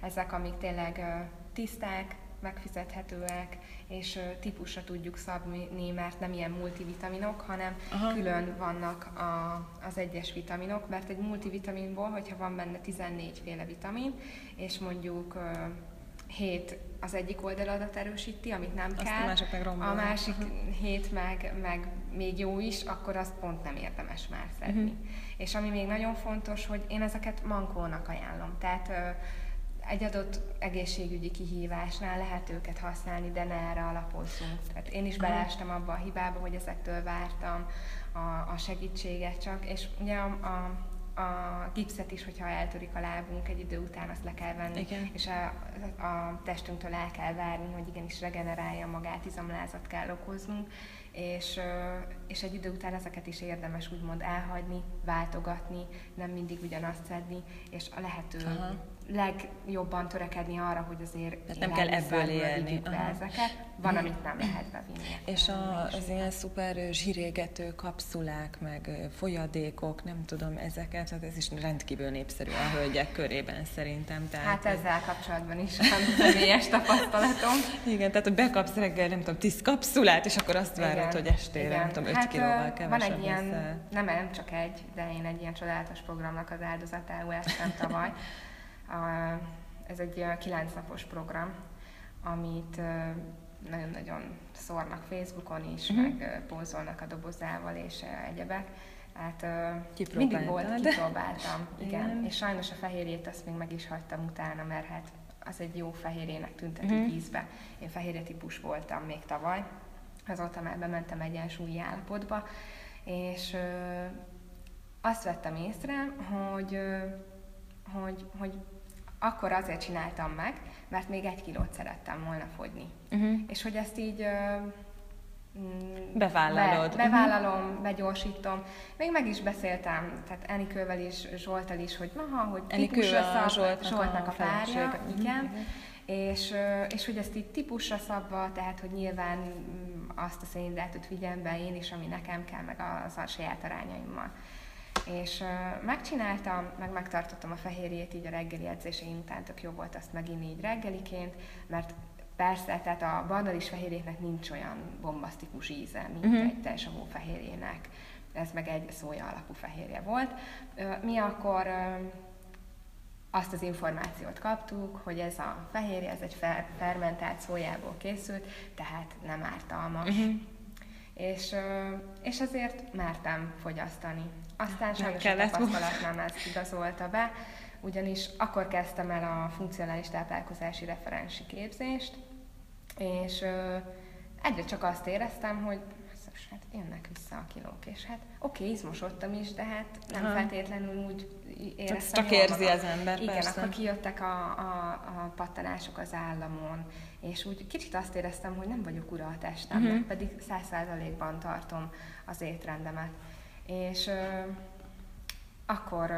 S2: Ezek, amik tényleg uh, tiszták, megfizethetőek, és típusra tudjuk szabni, mert nem ilyen multivitaminok, hanem Aha. külön vannak a, az egyes vitaminok, mert egy multivitaminból, hogyha van benne 14 féle vitamin, és mondjuk 7 az egyik oldaladat erősíti, amit nem Azt kell, a másik meg, a másik hét meg, meg még jó is, akkor azt pont nem érdemes már szedni. Uh-huh. És ami még nagyon fontos, hogy én ezeket mankónak ajánlom. Tehát egy adott egészségügyi kihívásnál lehet őket használni, de ne erre alapozzunk. Tehát én is belástam abba a hibába, hogy ezektől vártam a, a segítséget csak, és ugye a, a a gipszet is, hogyha eltörik a lábunk, egy idő után azt le kell venni, Igen. és a, a testünktől el kell várni, hogy igenis regenerálja magát, izomlázat kell okoznunk, és, és egy idő után ezeket is érdemes úgymond elhagyni, váltogatni, nem mindig ugyanazt szedni, és a lehető Aha legjobban törekedni arra, hogy azért
S1: Tehát nem kell ebből élni.
S2: Be ezeket. Van, amit nem lehet bevinni.
S1: És a, az ilyen szuper zsirégető kapszulák, meg folyadékok, nem tudom, ezeket, hát ez is rendkívül népszerű a hölgyek körében szerintem.
S2: Tehát, hát ezzel kapcsolatban is van személyes tapasztalatom.
S1: Igen, tehát hogy bekapsz reggel, nem tudom, tíz kapszulát, és akkor azt várod, hogy estére, Igen. nem tudom, öt hát, kilóval kevesebb
S2: Van egy ilyen, nem, nem csak egy, de én egy ilyen csodálatos programnak az áldozatául estem tavaly. Ez egy kilenc napos program, amit nagyon-nagyon szórnak Facebookon is, uh-huh. meg pózolnak a dobozával és egyebek. Hát mindig volt, kipróbáltam, <laughs> igen. igen. És sajnos a fehérjét azt még meg is hagytam utána, mert hát az egy jó fehérjének tüntető uh-huh. ízbe. Én fehérje típus voltam még tavaly, azóta már bementem egyensúlyi állapotba, és ö, azt vettem észre, hogy, ö, hogy, hogy akkor azért csináltam meg, mert még egy kilót szerettem volna fogyni. Uh-huh. És hogy ezt így
S1: mm, Bevállalod.
S2: Be, bevállalom, uh-huh. begyorsítom. Még meg is beszéltem, tehát Enikővel is, Zsoltal is, hogy maha, hogy típusra szab, Zsoltnak, Zsoltnak a, a párja, uh-huh. igen. Uh-huh. És, és hogy ezt így típusra szabva, tehát hogy nyilván mm, azt a szénhidrátot figyelembe én is, ami nekem kell, meg az a saját arányaimmal. És uh, megcsináltam, meg megtartottam a fehérjét így a reggeli edzéseim után, tök jó volt azt meginni így reggeliként, mert persze, tehát a barnalis fehérjének nincs olyan bombasztikus íze, mint uh-huh. egy teljes fehérjének. Ez meg egy szója alapú fehérje volt. Uh, mi akkor uh, azt az információt kaptuk, hogy ez a fehérje, ez egy fer- fermentált szójából készült, tehát nem ártalmas. Uh-huh. És, és ezért mertem fogyasztani. Aztán sajnos a tapasztalatnám ezt igazolta be, ugyanis akkor kezdtem el a funkcionális táplálkozási referensi képzést, és egyre csak azt éreztem, hogy hát jönnek vissza a kilók, és hát oké, okay, izmosodtam is, de hát nem Aha. feltétlenül úgy éreztem.
S1: Csak érzi az ember,
S2: Igen,
S1: persze.
S2: akkor kijöttek a, a, a pattanások az államon, és úgy kicsit azt éreztem, hogy nem vagyok ura a testemnek, uh-huh. pedig száz százalékban tartom az étrendemet. És akkor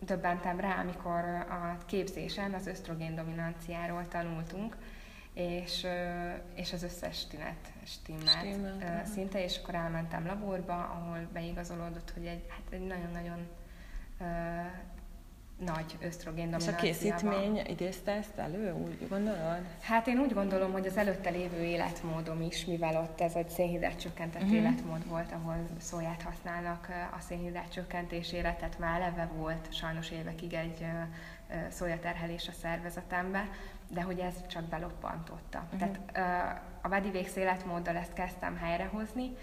S2: döbbentem rá, amikor a képzésen az ösztrogén dominanciáról tanultunk, és, és az összes tünet stimmelt, stimmelt szinte, és akkor elmentem laborba, ahol beigazolódott, hogy egy, hát egy nagyon-nagyon nagy ösztrogén
S1: És a készítmény idézte ezt elő, úgy gondolod?
S2: Hát én úgy gondolom, hogy az előtte lévő életmódom is, mivel ott ez egy szénhidrát csökkentett uh-huh. életmód volt, ahol szóját használnak a szénhidrát csökkentésére, tehát már eleve volt sajnos évekig egy szójaterhelés a szervezetembe, de hogy ez csak beloppantotta. Uh-huh. Tehát a vedivéksz életmóddal ezt kezdtem helyrehozni,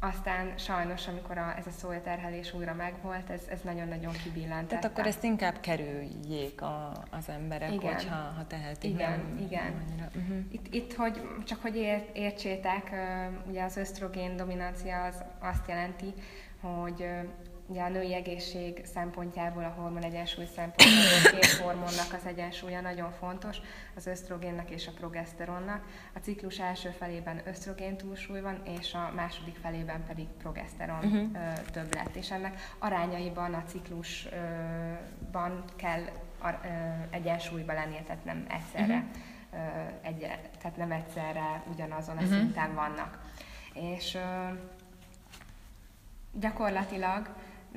S2: aztán sajnos, amikor a, ez a szójaterhelés újra megvolt, ez, ez nagyon-nagyon kibillentette.
S1: Tehát akkor ezt inkább kerüljék a, az emberek, igen. hogyha ha tehetik.
S2: Igen, nem, igen. uh-huh. Itt, itt, hogy csak hogy ért, értsétek, ugye az ösztrogén dominancia az azt jelenti, hogy Ugye a női egészség szempontjából, a hormon egyensúly szempontjából két hormonnak az egyensúlya nagyon fontos, az ösztrogénnek és a progeszteronnak. A ciklus első felében ösztrogén túlsúly van, és a második felében pedig progeszteron uh-huh. többlet. És ennek arányaiban a ciklusban kell egyensúlyba lennie, tehát nem egyszerre, uh-huh. egy, tehát nem egyszerre ugyanazon a uh-huh. szinten vannak. És gyakorlatilag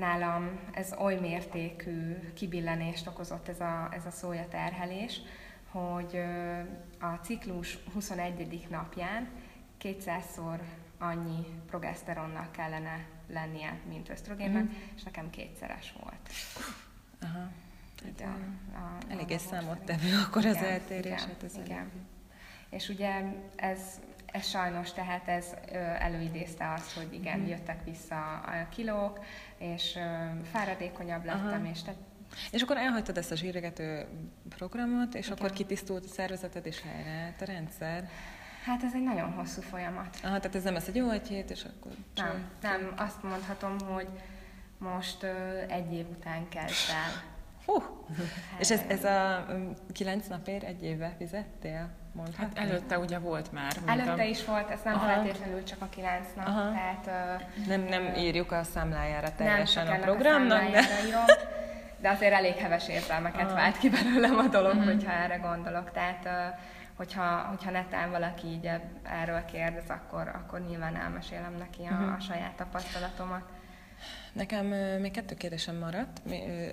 S2: nálam ez oly mértékű kibillenést okozott ez a, ez a szója terhelés, hogy a ciklus 21. napján 200-szor annyi progeszteronnak kellene lennie, mint ösztrogénnek, mm-hmm. és nekem kétszeres volt.
S1: Aha. Hát, a, a, eléggé számottevő akkor az eltérés.
S2: Igen, hát ez igen. És ugye ez ez sajnos, tehát ez előidézte azt, hogy igen, mm. jöttek vissza a kilók, és fáradékonyabb lettem, Aha. és tehát
S1: és akkor elhagytad ezt a zsíregető programot, és Igen. akkor kitisztult a szervezeted, és helyreállt a rendszer.
S2: Hát ez egy nagyon hosszú folyamat.
S1: Aha, tehát ez nem ez egy jó egy hét, és akkor...
S2: Nem, nem, azt mondhatom, hogy most ö, egy év után kezd el.
S1: Hú! Hát, <laughs> és ez, ez a kilenc napért egy évbe fizettél?
S3: Mondhatni? Hát előtte ugye volt már.
S2: Előtte is volt, ez nem Aha. feltétlenül csak a kilenc nap. Aha. Tehát,
S1: nem, nem írjuk a számlájára teljesen nem, a programnak, a de...
S2: Írom, de azért elég heves érzelmeket Aha. vált ki belőlem a dolog, uh-huh. hogyha erre gondolok. Tehát hogyha, hogyha netán valaki így erről kérdez, akkor, akkor nyilván elmesélem neki a, uh-huh. a saját tapasztalatomat.
S1: Nekem még kettő kérdésem maradt.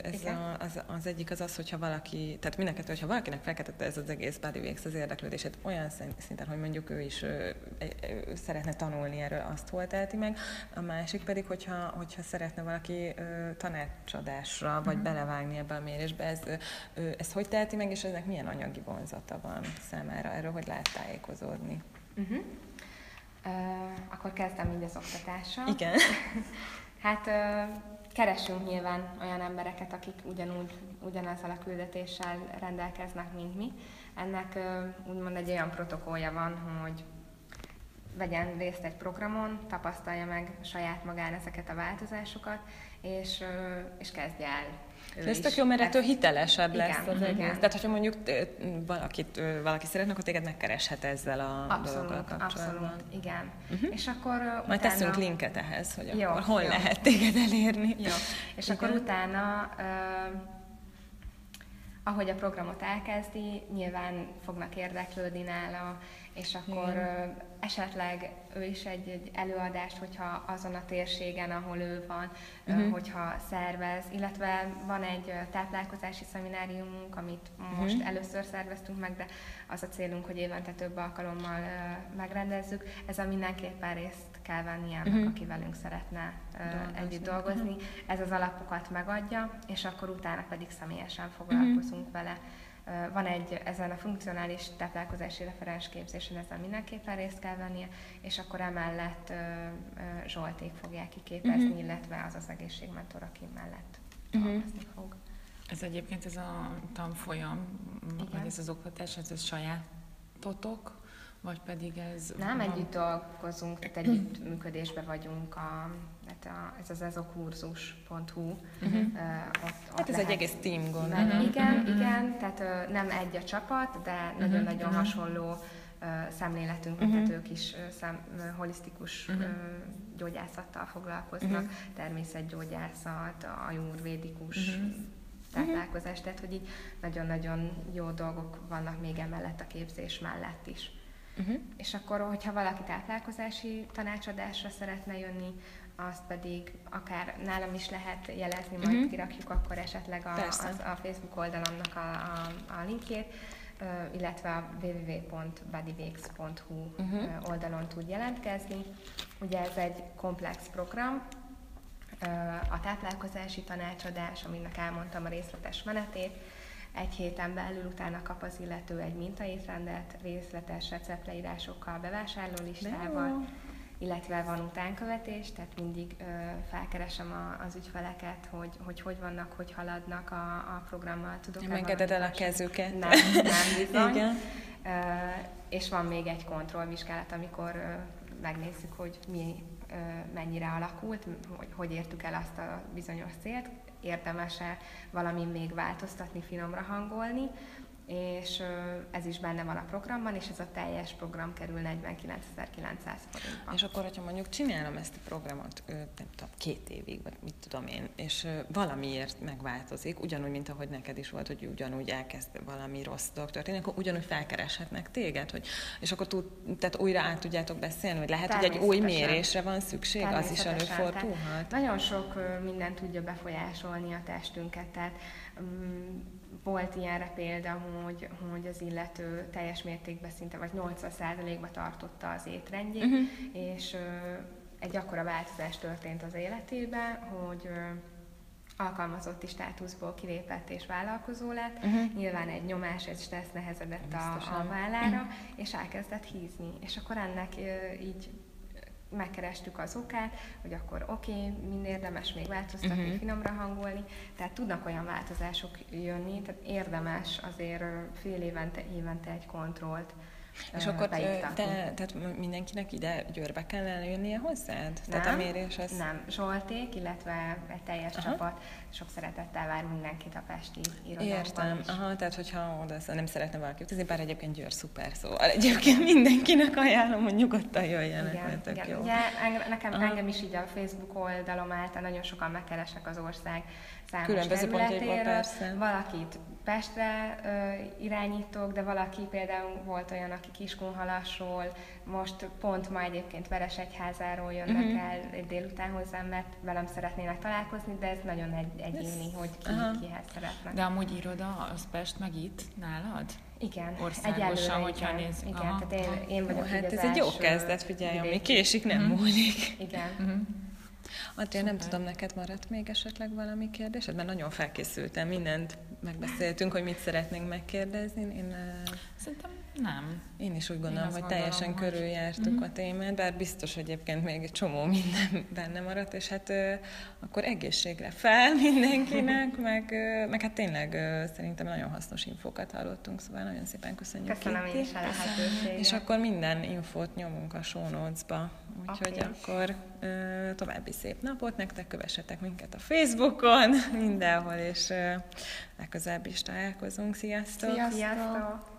S1: Ez a, az, az, egyik az az, hogyha valaki, tehát mindenkettő, hogyha valakinek felkeltette ez az egész bodyworks az érdeklődését olyan szinten, hogy mondjuk ő is ő, ő szeretne tanulni erről, azt hol teheti meg. A másik pedig, hogyha, hogyha szeretne valaki tanácsadásra, vagy uh-huh. belevágni ebbe a mérésbe, ez, ez hogy teheti meg, és ennek milyen anyagi vonzata van számára? Erről hogy lehet tájékozódni? Uh-huh.
S2: Uh, akkor kezdem így az oktatással.
S1: Igen. <laughs>
S2: Hát keresünk nyilván olyan embereket, akik ugyanúgy, ugyanezzel a küldetéssel rendelkeznek, mint mi. Ennek úgymond egy olyan protokollja van, hogy vegyen részt egy programon, tapasztalja meg saját magán ezeket a változásokat, és, és kezdje el
S1: ő ez tök jó, mert ettől hitelesebb igen, lesz az egész. Tehát, hogyha mondjuk valakit, valaki szeretne, akkor téged megkereshet ezzel a abszolút, kapcsolatban.
S2: Abszolút, igen. Uh-huh. És akkor
S1: Majd utána... teszünk linket ehhez, hogy jó, akkor hol jó. lehet téged elérni.
S2: Jó. És igen. akkor utána uh, ahogy a programot elkezdi, nyilván fognak érdeklődni nála, és akkor Igen. esetleg ő is egy, egy előadást, hogyha azon a térségen, ahol ő van, uh-huh. hogyha szervez, illetve van egy táplálkozási szemináriumunk, amit uh-huh. most először szerveztünk meg, de az a célunk, hogy évente több alkalommal megrendezzük. Ez a mindenképpen részt kell venni annak, uh-huh. aki velünk szeretne dolgozni. együtt dolgozni. Uh-huh. Ez az alapokat megadja, és akkor utána pedig személyesen foglalkozunk uh-huh. vele van egy, ezen a funkcionális táplálkozási referensképzésen ezen mindenképpen részt kell vennie, és akkor emellett Zsolték fogják kiképezni, uh-huh. illetve az az egészségmentor, aki mellett uh-huh. fog.
S3: Ez egyébként ez a tanfolyam, Igen. vagy ez az oktatás, ez, ez sajátotok, vagy pedig ez...
S2: Nem, van... együtt dolgozunk, tehát együtt működésben vagyunk, a, hát a, ez az ezokurzus.hu. Uh-huh. Uh,
S1: ott, ott hát ez lehet, egy egész team gondolom.
S2: Uh-huh. Igen, uh-huh. igen, tehát uh, nem egy a csapat, de uh-huh. nagyon-nagyon uh-huh. hasonló uh, szemléletünk, uh-huh. tehát ők is uh, szem, uh, holisztikus uh-huh. uh, gyógyászattal foglalkoznak, uh-huh. természetgyógyászat, ajurvédikus uh-huh táplálkozás, tehát hogy így nagyon-nagyon jó dolgok vannak még emellett a képzés mellett is. Uh-huh. És akkor, hogyha valaki táplálkozási tanácsadásra szeretne jönni, azt pedig akár nálam is lehet jelezni, majd uh-huh. kirakjuk akkor esetleg a, az, a Facebook oldalomnak a, a, a linkjét, illetve a www.bodyweeks.hu uh-huh. Oldalon tud jelentkezni. Ugye ez egy komplex program, a táplálkozási tanácsadás, aminek elmondtam a részletes menetét, egy héten belül utána kap az illető egy mintaétrendet, részletes receptleírásokkal, bevásárlólistával, illetve van utánkövetés, tehát mindig ö, felkeresem a, az ügyfeleket, hogy, hogy hogy vannak, hogy haladnak a, a programmal.
S1: Tudok engeded el a kezüket?
S2: Nem, nem <laughs> bizony. Igen. Ö, és van még egy kontrollvizsgálat, amikor ö, megnézzük, hogy mi ö, mennyire alakult, hogy hogy értük el azt a bizonyos célt, érdemes-e valami még változtatni, finomra hangolni, és ez is benne van a programban, és ez a teljes program kerül 49.900 forintba.
S1: És akkor, hogyha mondjuk csinálom ezt a programot, nem tudom, két évig, vagy mit tudom én, és valamiért megváltozik, ugyanúgy, mint ahogy neked is volt, hogy ugyanúgy elkezd valami rossz dolog történni, akkor ugyanúgy felkereshetnek téged, hogy, és akkor tud, tehát újra át tudjátok beszélni, hogy lehet, hogy egy új mérésre van szükség, az is előfordulhat.
S2: Nagyon sok minden tudja befolyásolni a testünket, tehát um, volt ilyenre példa, hogy, hogy az illető teljes mértékben szinte, vagy 80%-ba tartotta az étrendjét, uh-huh. és ö, egy akkora változás történt az életében, hogy ö, alkalmazotti státuszból kilépett és vállalkozó lett. Uh-huh. Nyilván egy nyomás, egy stressz nehezedett a, a vállára, uh-huh. és elkezdett hízni. És akkor ennek ö, így megkerestük az okát, hogy akkor oké, okay, mind érdemes még változtatni, uh-huh. finomra hangolni, tehát tudnak olyan változások jönni, tehát érdemes azért fél évente, évente egy kontrollt
S1: és akkor te, tehát mindenkinek ide Győrbe kellene jönnie hozzád? Nem, tehát a mérés az...
S2: nem. Zsolték, illetve egy teljes Aha. csapat sok szeretettel vár mindenkit a Pesti irodánkban
S1: Értem, is. Aha, tehát hogyha oda nem szeretne valaki utazni, bár egyébként Győr szuper, szóval egyébként mindenkinek ajánlom, hogy nyugodtan jöjjenek, igen, mert igen. jó.
S2: Ugye, nekem, Aha. engem is így a Facebook oldalom által nagyon sokan megkeresek az ország számos Különböző területéről. persze. Valakit Pestre ö, irányítok, de valaki például volt olyan, aki Kiskunhalasról, most pont ma egyébként Veresegyházáról jönnek uh-huh. el egy délután hozzám, mert velem szeretnének találkozni, de ez nagyon egy, egyéni, hogy ki, uh-huh. kihez szeretnek.
S3: De amúgy iroda, az Pest meg itt nálad?
S2: Igen,
S3: Országosan, hogyha
S2: igen. néz. Igen, Aha. tehát én, én vagyok
S1: Hát ez egy jó kezdet, figyelj, ami késik, nem uh-huh. múlik.
S2: Igen. Uh-huh.
S1: Attól nem tudom, neked maradt még esetleg valami kérdésed? Mert nagyon felkészültem, mindent megbeszéltünk, hogy mit szeretnénk megkérdezni. Én,
S3: Szerintem nem.
S1: Én is úgy gondolom, hogy gondolom, teljesen hogy... körüljártuk mm-hmm. a témát, bár biztos, hogy egyébként még egy csomó minden <laughs> benne maradt, és hát ö, akkor egészségre fel <laughs> mindenkinek, <laughs> meg, ö, meg hát tényleg ö, szerintem nagyon hasznos infókat hallottunk, szóval nagyon szépen köszönjük.
S2: Köszönöm én is a lehetőséget.
S1: És akkor minden infót nyomunk a show notes-ba, úgyhogy okay. akkor ö, további szép napot nektek, kövessetek minket a Facebookon, mindenhol, és ö, legközelebb is találkozunk. Sziasztok!
S2: Sziasztok! Sziasztok.